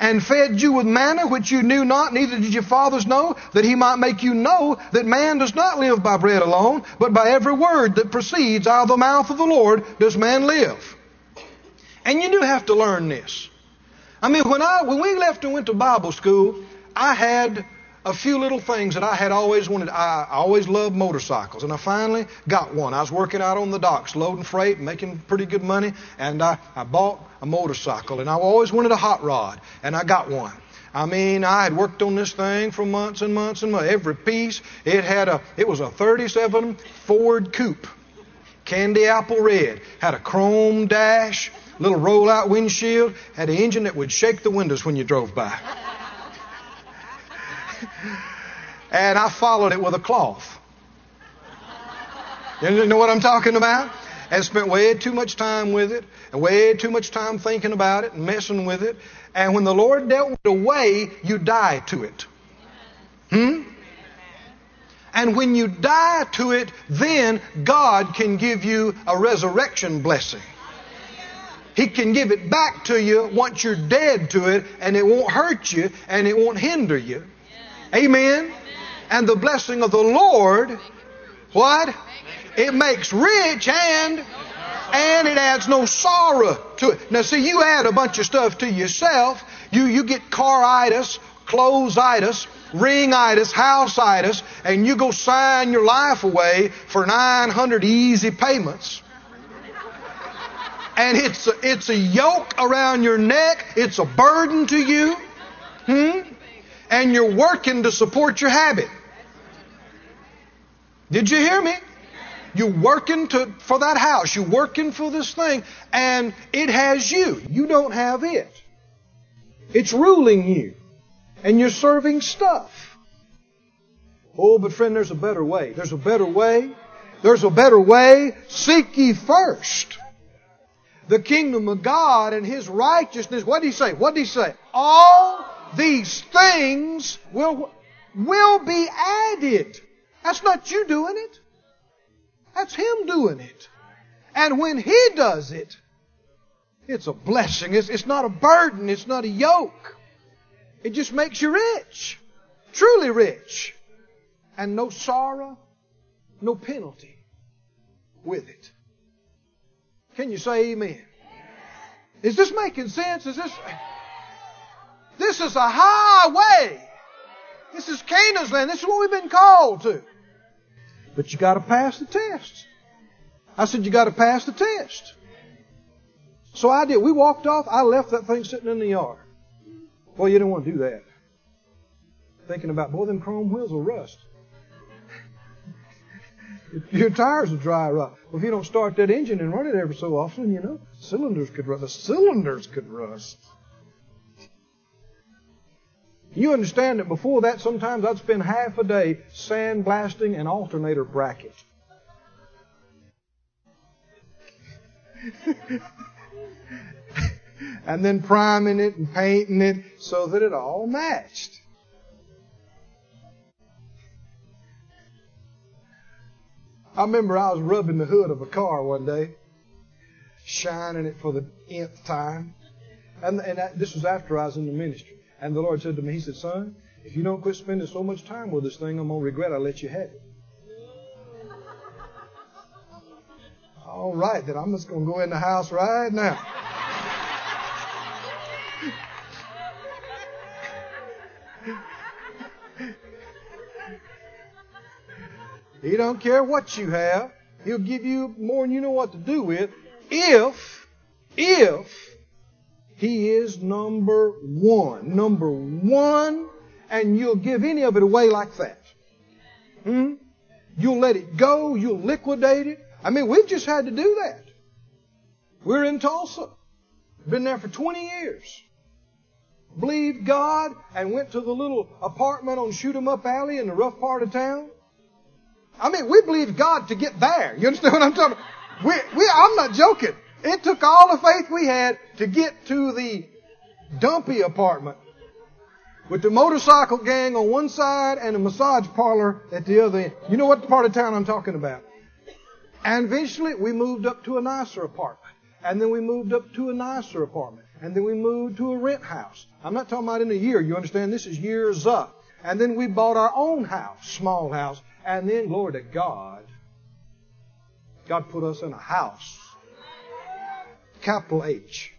and fed you with manna which you knew not, neither did your fathers know, that he might make you know that man does not live by bread alone, but by every word that proceeds out of the mouth of the Lord does man live. And you do have to learn this. I mean, when I when we left and went to Bible school, I had a few little things that I had always wanted. I, I always loved motorcycles, and I finally got one. I was working out on the docks, loading freight, making pretty good money, and I, I bought a motorcycle, and I always wanted a hot rod, and I got one. I mean, I had worked on this thing for months and months and months. Every piece, it had a, it was a 37 Ford Coupe, candy apple red, had a chrome dash, little roll-out windshield, had an engine that would shake the windows when you drove by. and I followed it with a cloth. You know what I'm talking about? And spent way too much time with it, and way too much time thinking about it and messing with it. And when the Lord dealt with it away, you die to it. Hmm? And when you die to it, then God can give you a resurrection blessing. He can give it back to you once you're dead to it, and it won't hurt you and it won't hinder you. Amen. And the blessing of the Lord, what? It makes rich and and it adds no sorrow to it. Now see, you add a bunch of stuff to yourself. You you get caritis, clothes-itis, ring-itis, house-itis, and you go sign your life away for 900 easy payments. And it's a, it's a yoke around your neck. It's a burden to you. Hmm? And you're working to support your habit. Did you hear me? You're working to, for that house. You're working for this thing, and it has you. You don't have it. It's ruling you, and you're serving stuff. Oh, but friend, there's a better way. There's a better way. There's a better way. Seek ye first the kingdom of God and His righteousness. What did He say? What did He say? All these things will, will be added. That's not you doing it. That's Him doing it. And when He does it, it's a blessing. It's, it's not a burden. It's not a yoke. It just makes you rich. Truly rich. And no sorrow, no penalty with it. Can you say amen? Is this making sense? Is this. This is a highway. This is Canaan's land. This is what we've been called to. But you got to pass the test. I said, you got to pass the test. So I did. We walked off. I left that thing sitting in the yard. Boy, you didn't want to do that. Thinking about, boy, them chrome wheels will rust. Your tires will dry up. Well, if you don't start that engine and run it every so often, you know, cylinders could rust. The cylinders could rust. You understand that before that, sometimes I'd spend half a day sandblasting an alternator bracket. and then priming it and painting it so that it all matched. I remember I was rubbing the hood of a car one day, shining it for the nth time. And, and that, this was after I was in the ministry. And the Lord said to me, He said, Son, if you don't quit spending so much time with this thing, I'm going to regret I let you have it. All right, then I'm just going to go in the house right now. he don't care what you have. He'll give you more than you know what to do with if, if he is number one. Number one, and you'll give any of it away like that. Hmm? You'll let it go. You'll liquidate it. I mean, we've just had to do that. We're in Tulsa. Been there for 20 years. Believed God and went to the little apartment on Shoot 'em Up Alley in the rough part of town. I mean, we believed God to get there. You understand what I'm talking about? We, we, I'm not joking. It took all the faith we had to get to the dumpy apartment with the motorcycle gang on one side and a massage parlor at the other end. You know what part of town I'm talking about. And eventually we moved up to a nicer apartment. And then we moved up to a nicer apartment. And then we moved to a rent house. I'm not talking about in a year. You understand? This is years up. And then we bought our own house, small house. And then, glory to God, God put us in a house. Capital H.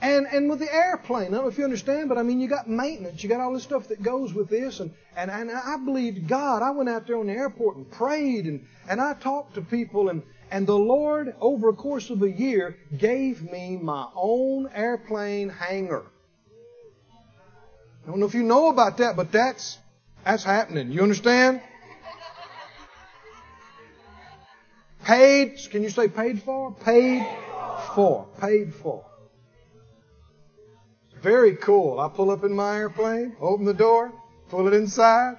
And and with the airplane, I don't know if you understand, but I mean you got maintenance, you got all this stuff that goes with this, and and, and I believed God. I went out there on the airport and prayed and, and I talked to people and and the Lord, over a course of a year, gave me my own airplane hangar. I don't know if you know about that, but that's that's happening. You understand? Paid, can you say paid for? Paid for. Paid for. Very cool. I pull up in my airplane, open the door, pull it inside,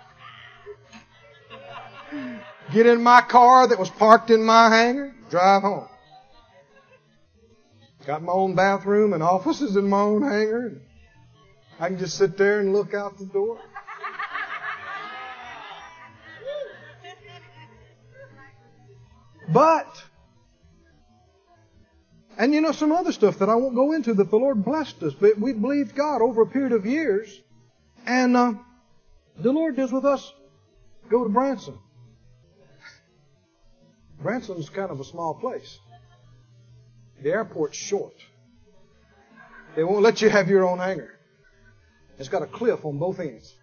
get in my car that was parked in my hangar, drive home. Got my own bathroom and offices in my own hangar. I can just sit there and look out the door. But and you know, some other stuff that I won't go into that the Lord blessed us, but we believed God over a period of years. And uh, the Lord does with us go to Branson. Branson's kind of a small place. The airport's short. They won't let you have your own hangar. It's got a cliff on both ends.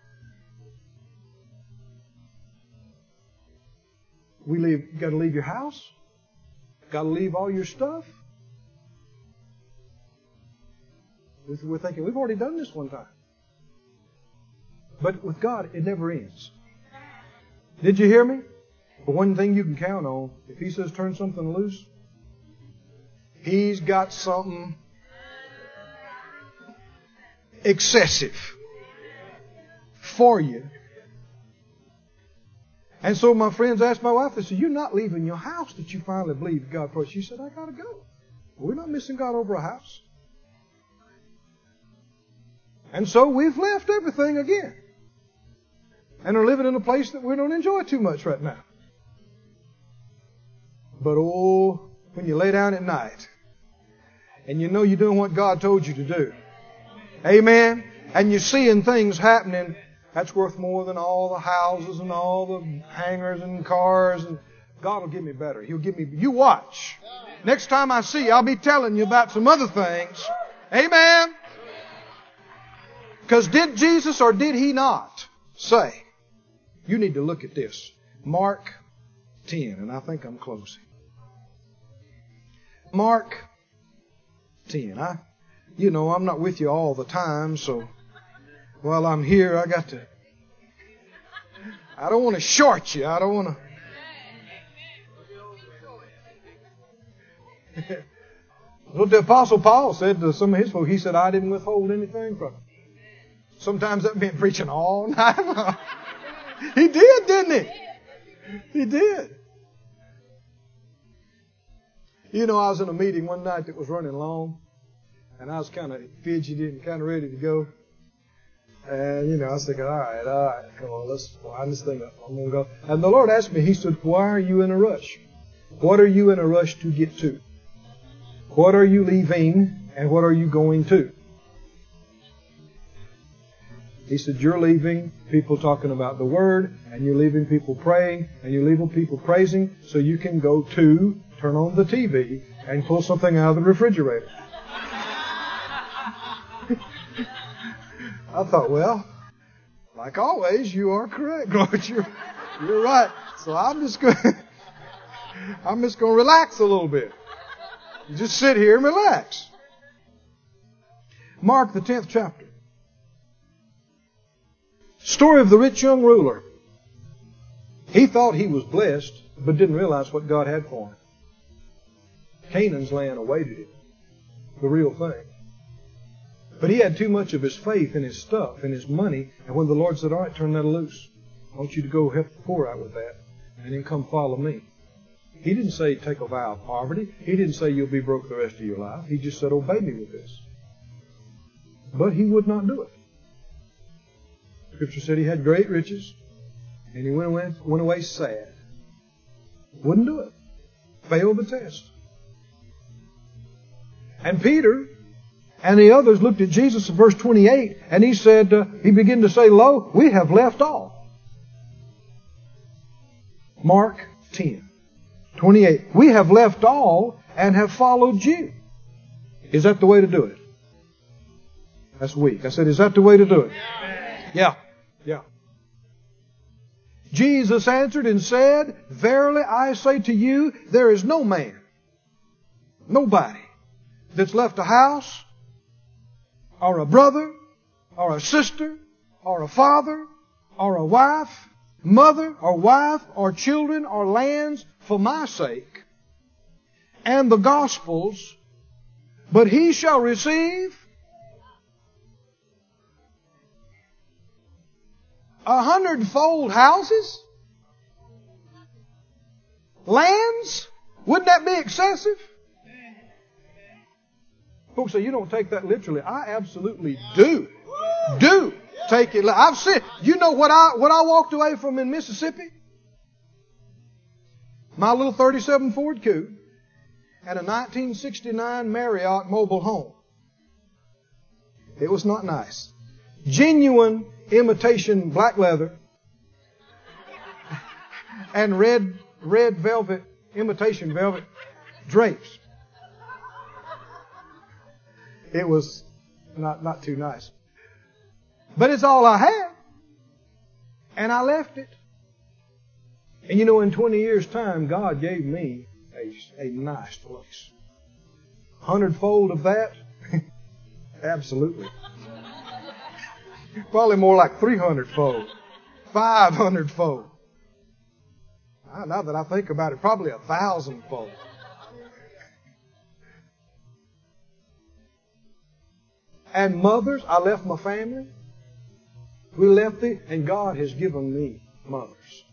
We leave, got to leave your house. Got to leave all your stuff. We're thinking, we've already done this one time. But with God, it never ends. Did you hear me? But one thing you can count on, if He says turn something loose, He's got something excessive for you. And so my friends asked my wife, they said, You're not leaving your house that you finally believed God for. She said, I got to go. We're not missing God over a house. And so we've left everything again. And are living in a place that we don't enjoy too much right now. But oh, when you lay down at night and you know you're doing what God told you to do. Amen. And you're seeing things happening, that's worth more than all the houses and all the hangars and cars and God will give me better. He'll give me, you watch. Next time I see you, I'll be telling you about some other things. Amen. Because did Jesus or did he not say, you need to look at this. Mark 10, and I think I'm closing. Mark 10. I, you know, I'm not with you all the time, so while I'm here, I got to. I don't want to short you. I don't want to. what the Apostle Paul said to some of his folks, he said, I didn't withhold anything from him. Sometimes that meant preaching all night long. he did, didn't he? He did. You know, I was in a meeting one night that was running long, and I was kind of fidgety and kind of ready to go. And, you know, I was thinking, all right, all right, come on, let's wind this thing up. I'm going to go. And the Lord asked me, He said, why are you in a rush? What are you in a rush to get to? What are you leaving and what are you going to? He said, You're leaving people talking about the Word, and you're leaving people praying, and you're leaving people praising, so you can go to turn on the TV and pull something out of the refrigerator. I thought, well, like always, you are correct, Lord. You're, you're right. So I'm just going I'm just going to relax a little bit. just sit here and relax. Mark the 10th chapter. Story of the rich young ruler. He thought he was blessed, but didn't realize what God had for him. Canaan's land awaited him. The real thing. But he had too much of his faith in his stuff, and his money, and when the Lord said, All right, turn that loose. I want you to go help the poor out with that, and then come follow me. He didn't say take a vow of poverty. He didn't say you'll be broke the rest of your life. He just said obey me with this. But he would not do it. Scripture said he had great riches, and he went away, went away sad. Wouldn't do it. Failed the test. And Peter and the others looked at Jesus in verse 28 and he said, uh, he began to say, Lo, we have left all. Mark 10, 28. We have left all and have followed you. Is that the way to do it? That's weak. I said, is that the way to do it? Yeah. Yeah. Jesus answered and said, Verily I say to you, there is no man, nobody, that's left a house, or a brother, or a sister, or a father, or a wife, mother, or wife, or children, or lands for my sake, and the gospel's, but he shall receive a hundredfold houses? Lands? Wouldn't that be excessive? Folks say you don't take that literally. I absolutely do. Do take it. I've seen. You know what I what I walked away from in Mississippi? My little 37 Ford Coupe and a 1969 Marlette mobile home. It was not nice. Genuine imitation black leather and red red velvet imitation velvet drapes. It was not not too nice. But it's all I had. And I left it. And you know, in 20 years' time, God gave me a, a nice place. Hundredfold of that? Absolutely. Probably more like 300 fold, 500 fold. Ah, now that I think about it, probably a thousand fold. And mothers, I left my family. We left it, and God has given me mothers.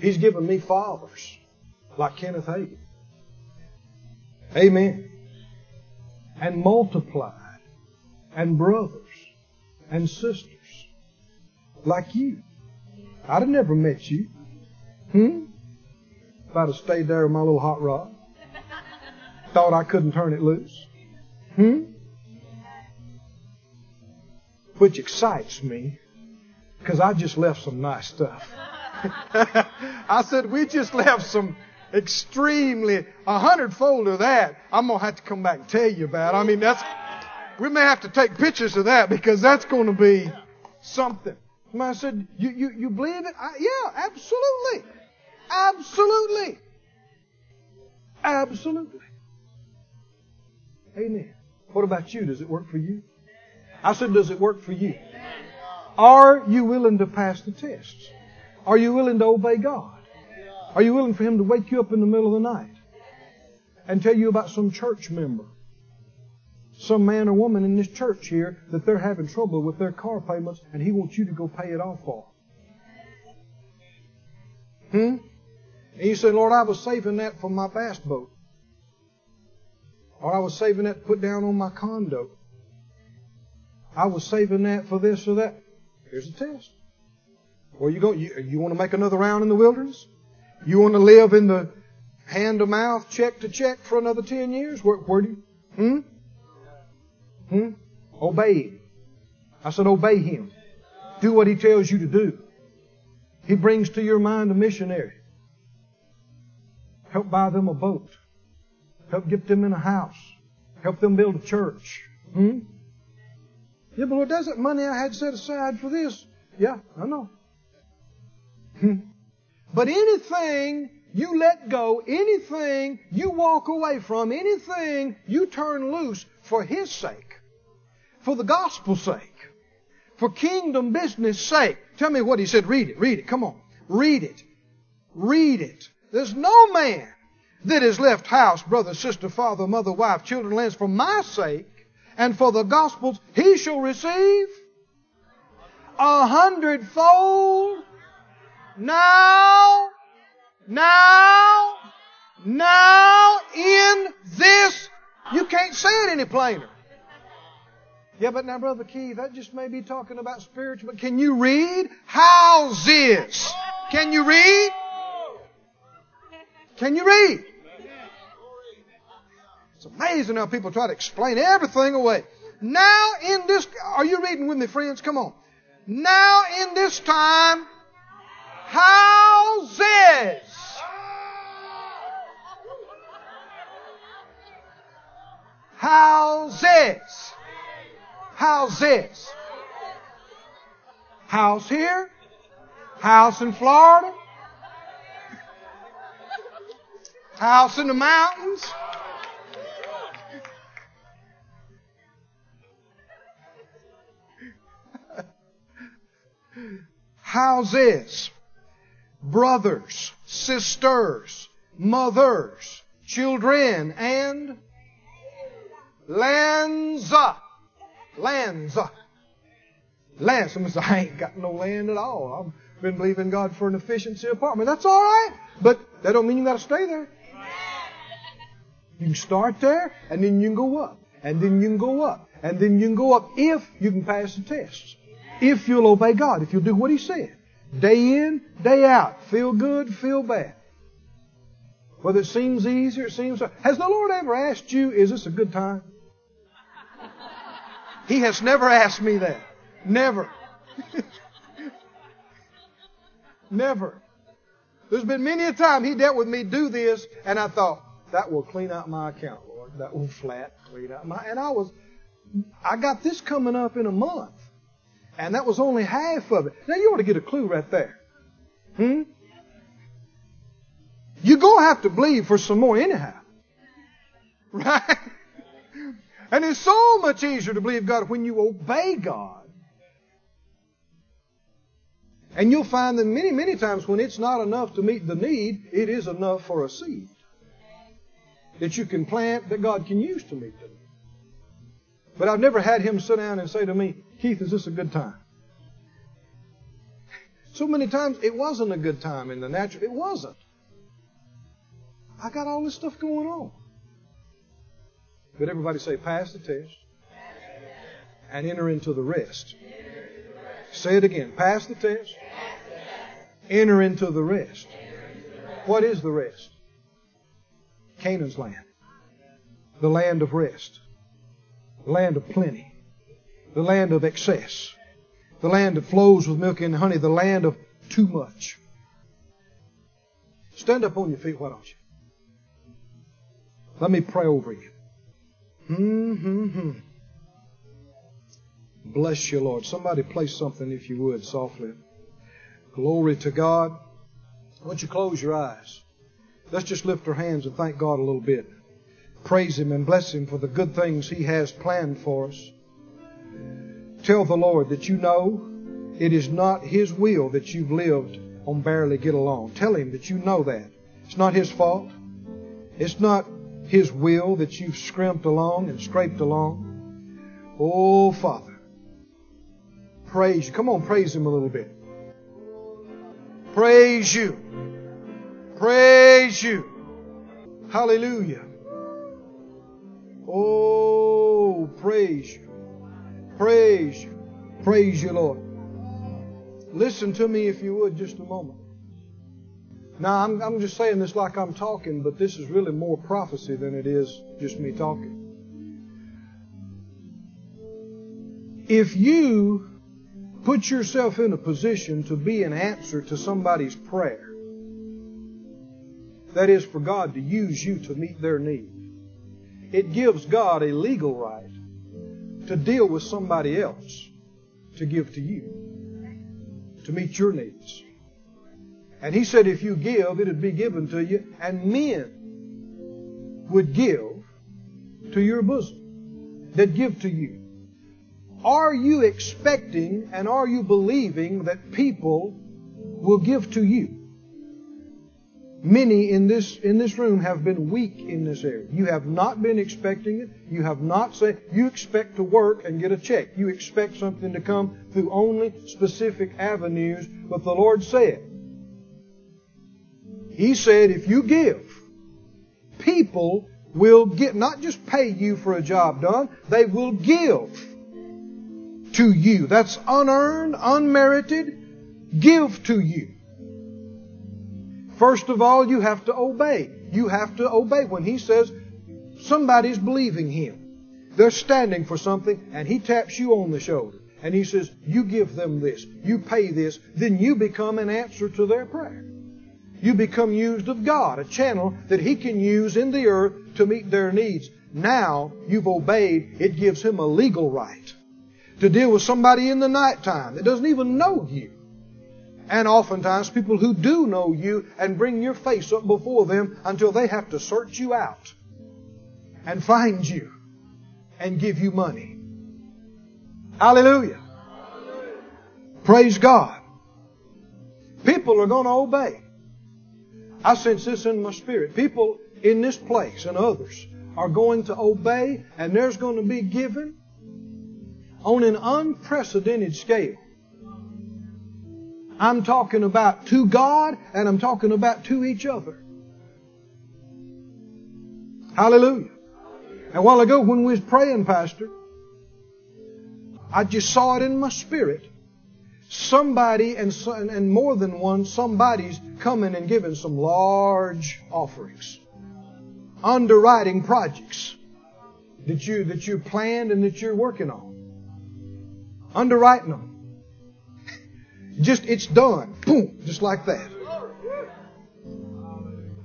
He's given me fathers like Kenneth Hagin. Amen. And multiplied. And brothers and sisters like you. I'd have never met you. Hmm? If I'd have stayed there with my little hot rod. Thought I couldn't turn it loose. Hmm? Which excites me because I just left some nice stuff. I said, we just left some extremely, a hundredfold of that. I'm going to have to come back and tell you about. I mean, that's, we may have to take pictures of that because that's going to be something. I said, you, you, you believe it? I, yeah, absolutely. Absolutely. Absolutely. Amen. What about you? Does it work for you? I said, does it work for you? Are you willing to pass the tests? Are you willing to obey God? Are you willing for Him to wake you up in the middle of the night and tell you about some church member some man or woman in this church here that they're having trouble with their car payments and he wants you to go pay it off for. Hmm? And you say, Lord, I was saving that for my bass boat. Or I was saving that to put down on my condo. I was saving that for this or that. Here's a test. Where you go? You, you want to make another round in the wilderness? You want to live in the hand to mouth, check to check for another ten years? Where, where do you? Hmm? Hmm? Obey him. I said, obey him. Do what he tells you to do. He brings to your mind a missionary. Help buy them a boat. Help get them in a house. Help them build a church. Hmm? Yeah, but Lord, that's that money I had set aside for this. Yeah, I know. Hmm. But anything you let go, anything you walk away from, anything you turn loose for His sake, for the gospel's sake, for kingdom business sake. Tell me what he said. Read it. Read it. Come on. Read it. Read it. There's no man that has left house, brother, sister, father, mother, wife, children, lands for my sake and for the gospel's, he shall receive a hundredfold now, now, now in this. You can't say it any plainer. Yeah, but now, Brother Keith, that just may be talking about spiritual, but can you read? Houses. Can you read? Can you read? It's amazing how people try to explain everything away. Now in this, are you reading with me, friends? Come on. Now in this time, houses. Houses. Houses. House here. House in Florida. House in the mountains. Houses, brothers, sisters, mothers, children, and lands. Lands. Land. Someone says, I ain't got no land at all. I've been believing God for an efficiency apartment. That's all right. But that don't mean you got to stay there. You can start there, and then you can go up, and then you can go up, and then you can go up if you can pass the tests. If you'll obey God, if you'll do what He said. Day in, day out. Feel good, feel bad. Whether it seems easy or it seems. Has the Lord ever asked you, is this a good time? He has never asked me that. Never. Never. There's been many a time he dealt with me, do this, and I thought, that will clean out my account, Lord. That will flat clean out my, and I was, I got this coming up in a month. And that was only half of it. Now you ought to get a clue right there. Hmm? You're going to have to believe for some more anyhow. Right? And it's so much easier to believe God when you obey God. And you'll find that many, many times when it's not enough to meet the need, it is enough for a seed that you can plant that God can use to meet the need. But I've never had him sit down and say to me, Keith, is this a good time? So many times it wasn't a good time in the natural. It wasn't. I got all this stuff going on. But everybody say, pass the test and enter into the rest. Say it again. Pass the test. Enter into the rest. What is the rest? Canaan's land. The land of rest. Land of plenty. The land of excess. The land that flows with milk and honey. The land of too much. Stand up on your feet, why don't you? Let me pray over you. Mm-hmm. Bless you, Lord. Somebody play something, if you would, softly. Glory to God. Why don't you close your eyes? Let's just lift our hands and thank God a little bit. Praise Him and bless Him for the good things He has planned for us. Tell the Lord that you know it is not His will that you've lived on barely get along. Tell Him that you know that. It's not His fault. It's not His will that you've scrimped along and scraped along. Oh, Father. Praise you. Come on, praise Him a little bit. Praise you. Praise you. Hallelujah. Oh, praise you. Praise you. Praise you, Lord. Listen to me if you would just a moment. Now, I'm, I'm just saying this like I'm talking, but this is really more prophecy than it is just me talking. If you put yourself in a position to be an answer to somebody's prayer, that is for God to use you to meet their need, it gives God a legal right to deal with somebody else to give to you, to meet your needs. And he said, if you give, it'd be given to you, and men would give to your bosom, that give to you. Are you expecting and are you believing that people will give to you? Many in this, in this room have been weak in this area. You have not been expecting it. You have not said, you expect to work and get a check. You expect something to come through only specific avenues. But the Lord said, He said, if you give, people will get, not just pay you for a job done, they will give to you. That's unearned, unmerited. Give to you. First of all, you have to obey. You have to obey. When he says, somebody's believing Him. They're standing for something, and He taps you on the shoulder. And He says, You give them this, you pay this, then you become an answer to their prayer. You become used of God, a channel that He can use in the earth to meet their needs. Now you've obeyed, it gives Him a legal right to deal with somebody in the nighttime that doesn't even know you. And oftentimes people who do know you and bring your face up before them until they have to search you out and find you and give you money. Hallelujah. Praise God. People are going to obey. I sense this in my spirit. People in this place and others are going to obey, and there's going to be given on an unprecedented scale. I'm talking about to God and I'm talking about to each other. Hallelujah. A while ago when we was praying, Pastor, I just saw it in my spirit. Somebody and, and more than one, somebody's coming and giving some large offerings. Underwriting projects that you, that you planned and that you're working on. Underwriting them. Just, it's done. Boom. Just like that.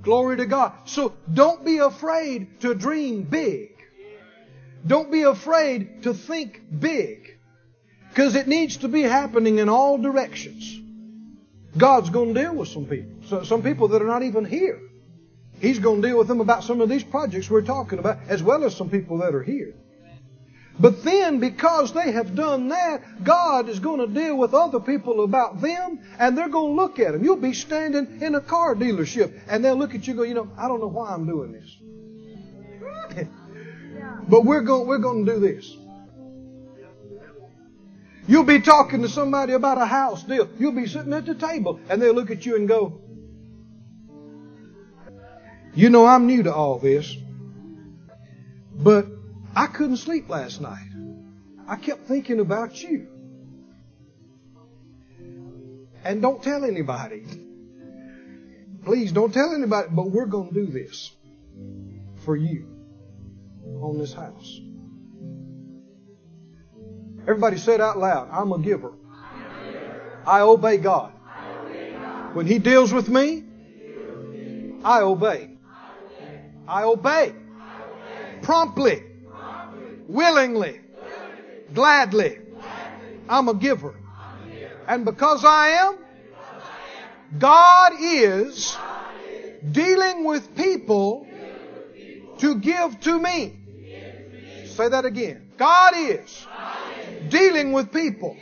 Glory to God. So don't be afraid to dream big. Don't be afraid to think big. Because it needs to be happening in all directions. God's going to deal with some people. So some people that are not even here. He's going to deal with them about some of these projects we're talking about, as well as some people that are here. But then, because they have done that, God is going to deal with other people about them, and they're going to look at them. You'll be standing in a car dealership, and they'll look at you and go, you know, I don't know why I'm doing this. but we're going, we're going to do this. You'll be talking to somebody about a house deal. You'll be sitting at the table, and they'll look at you and go, you know, I'm new to all this, but I couldn't sleep last night. I kept thinking about you. And don't tell anybody. Please don't tell anybody, but we're going to do this for you on this house. Everybody said out loud, I'm a giver. I obey God. When He deals with me, I obey. I obey. Promptly willingly, gladly. I'm a giver. And because I am, God is dealing with people to give to me. Say that again. God is dealing with people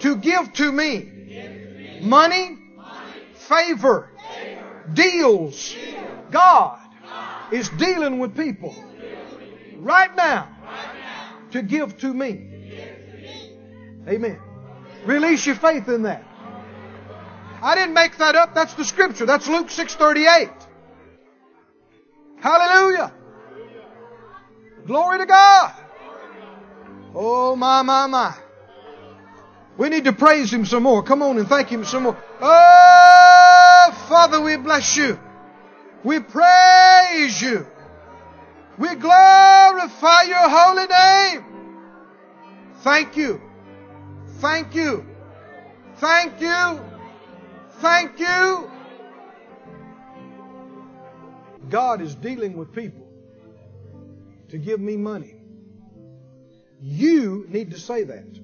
to give to me money, favor, deals. God is dealing with people right now to give to me. Amen. Release your faith in that. I didn't make that up. That's the scripture. That's Luke 6:38. Hallelujah. Glory to God. Oh my my my. We need to praise him some more. Come on and thank him some more. Oh Father, we bless you. We praise you. We glorify your holy name. Thank you. Thank you. Thank you. Thank you. God is dealing with people to give me money. You need to say that.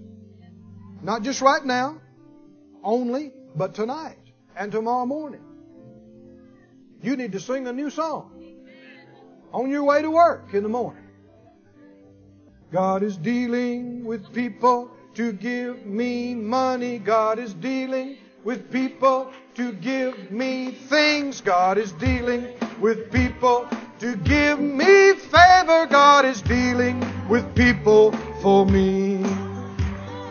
Not just right now, only, but tonight and tomorrow morning. You need to sing a new song on your way to work in the morning. God is dealing with people to give me money. God is dealing with people to give me things. God is dealing with people to give me favor. God is dealing with people for me.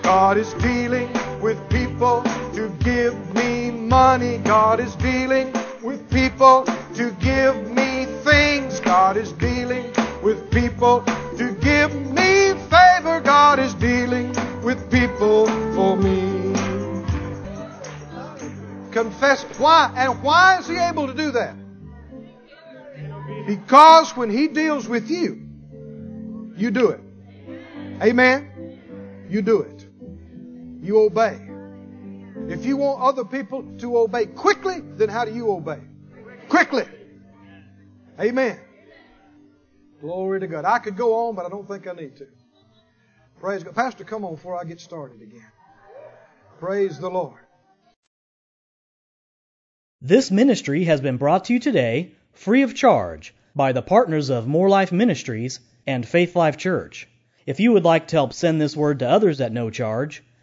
God is dealing with people to give me money. God is dealing with people to give me things. God is dealing with people to give me favor. God is dealing with people for me. Confess why and why is he able to do that? Because when He deals with you, you do it. Amen? You do it. You obey. If you want other people to obey quickly, then how do you obey? Quickly. Amen. Glory to God. I could go on, but I don't think I need to. Praise God. Pastor, come on before I get started again. Praise the Lord. This ministry has been brought to you today free of charge by the partners of Moore Life Ministries and Faith Life Church. If you would like to help send this word to others at no charge,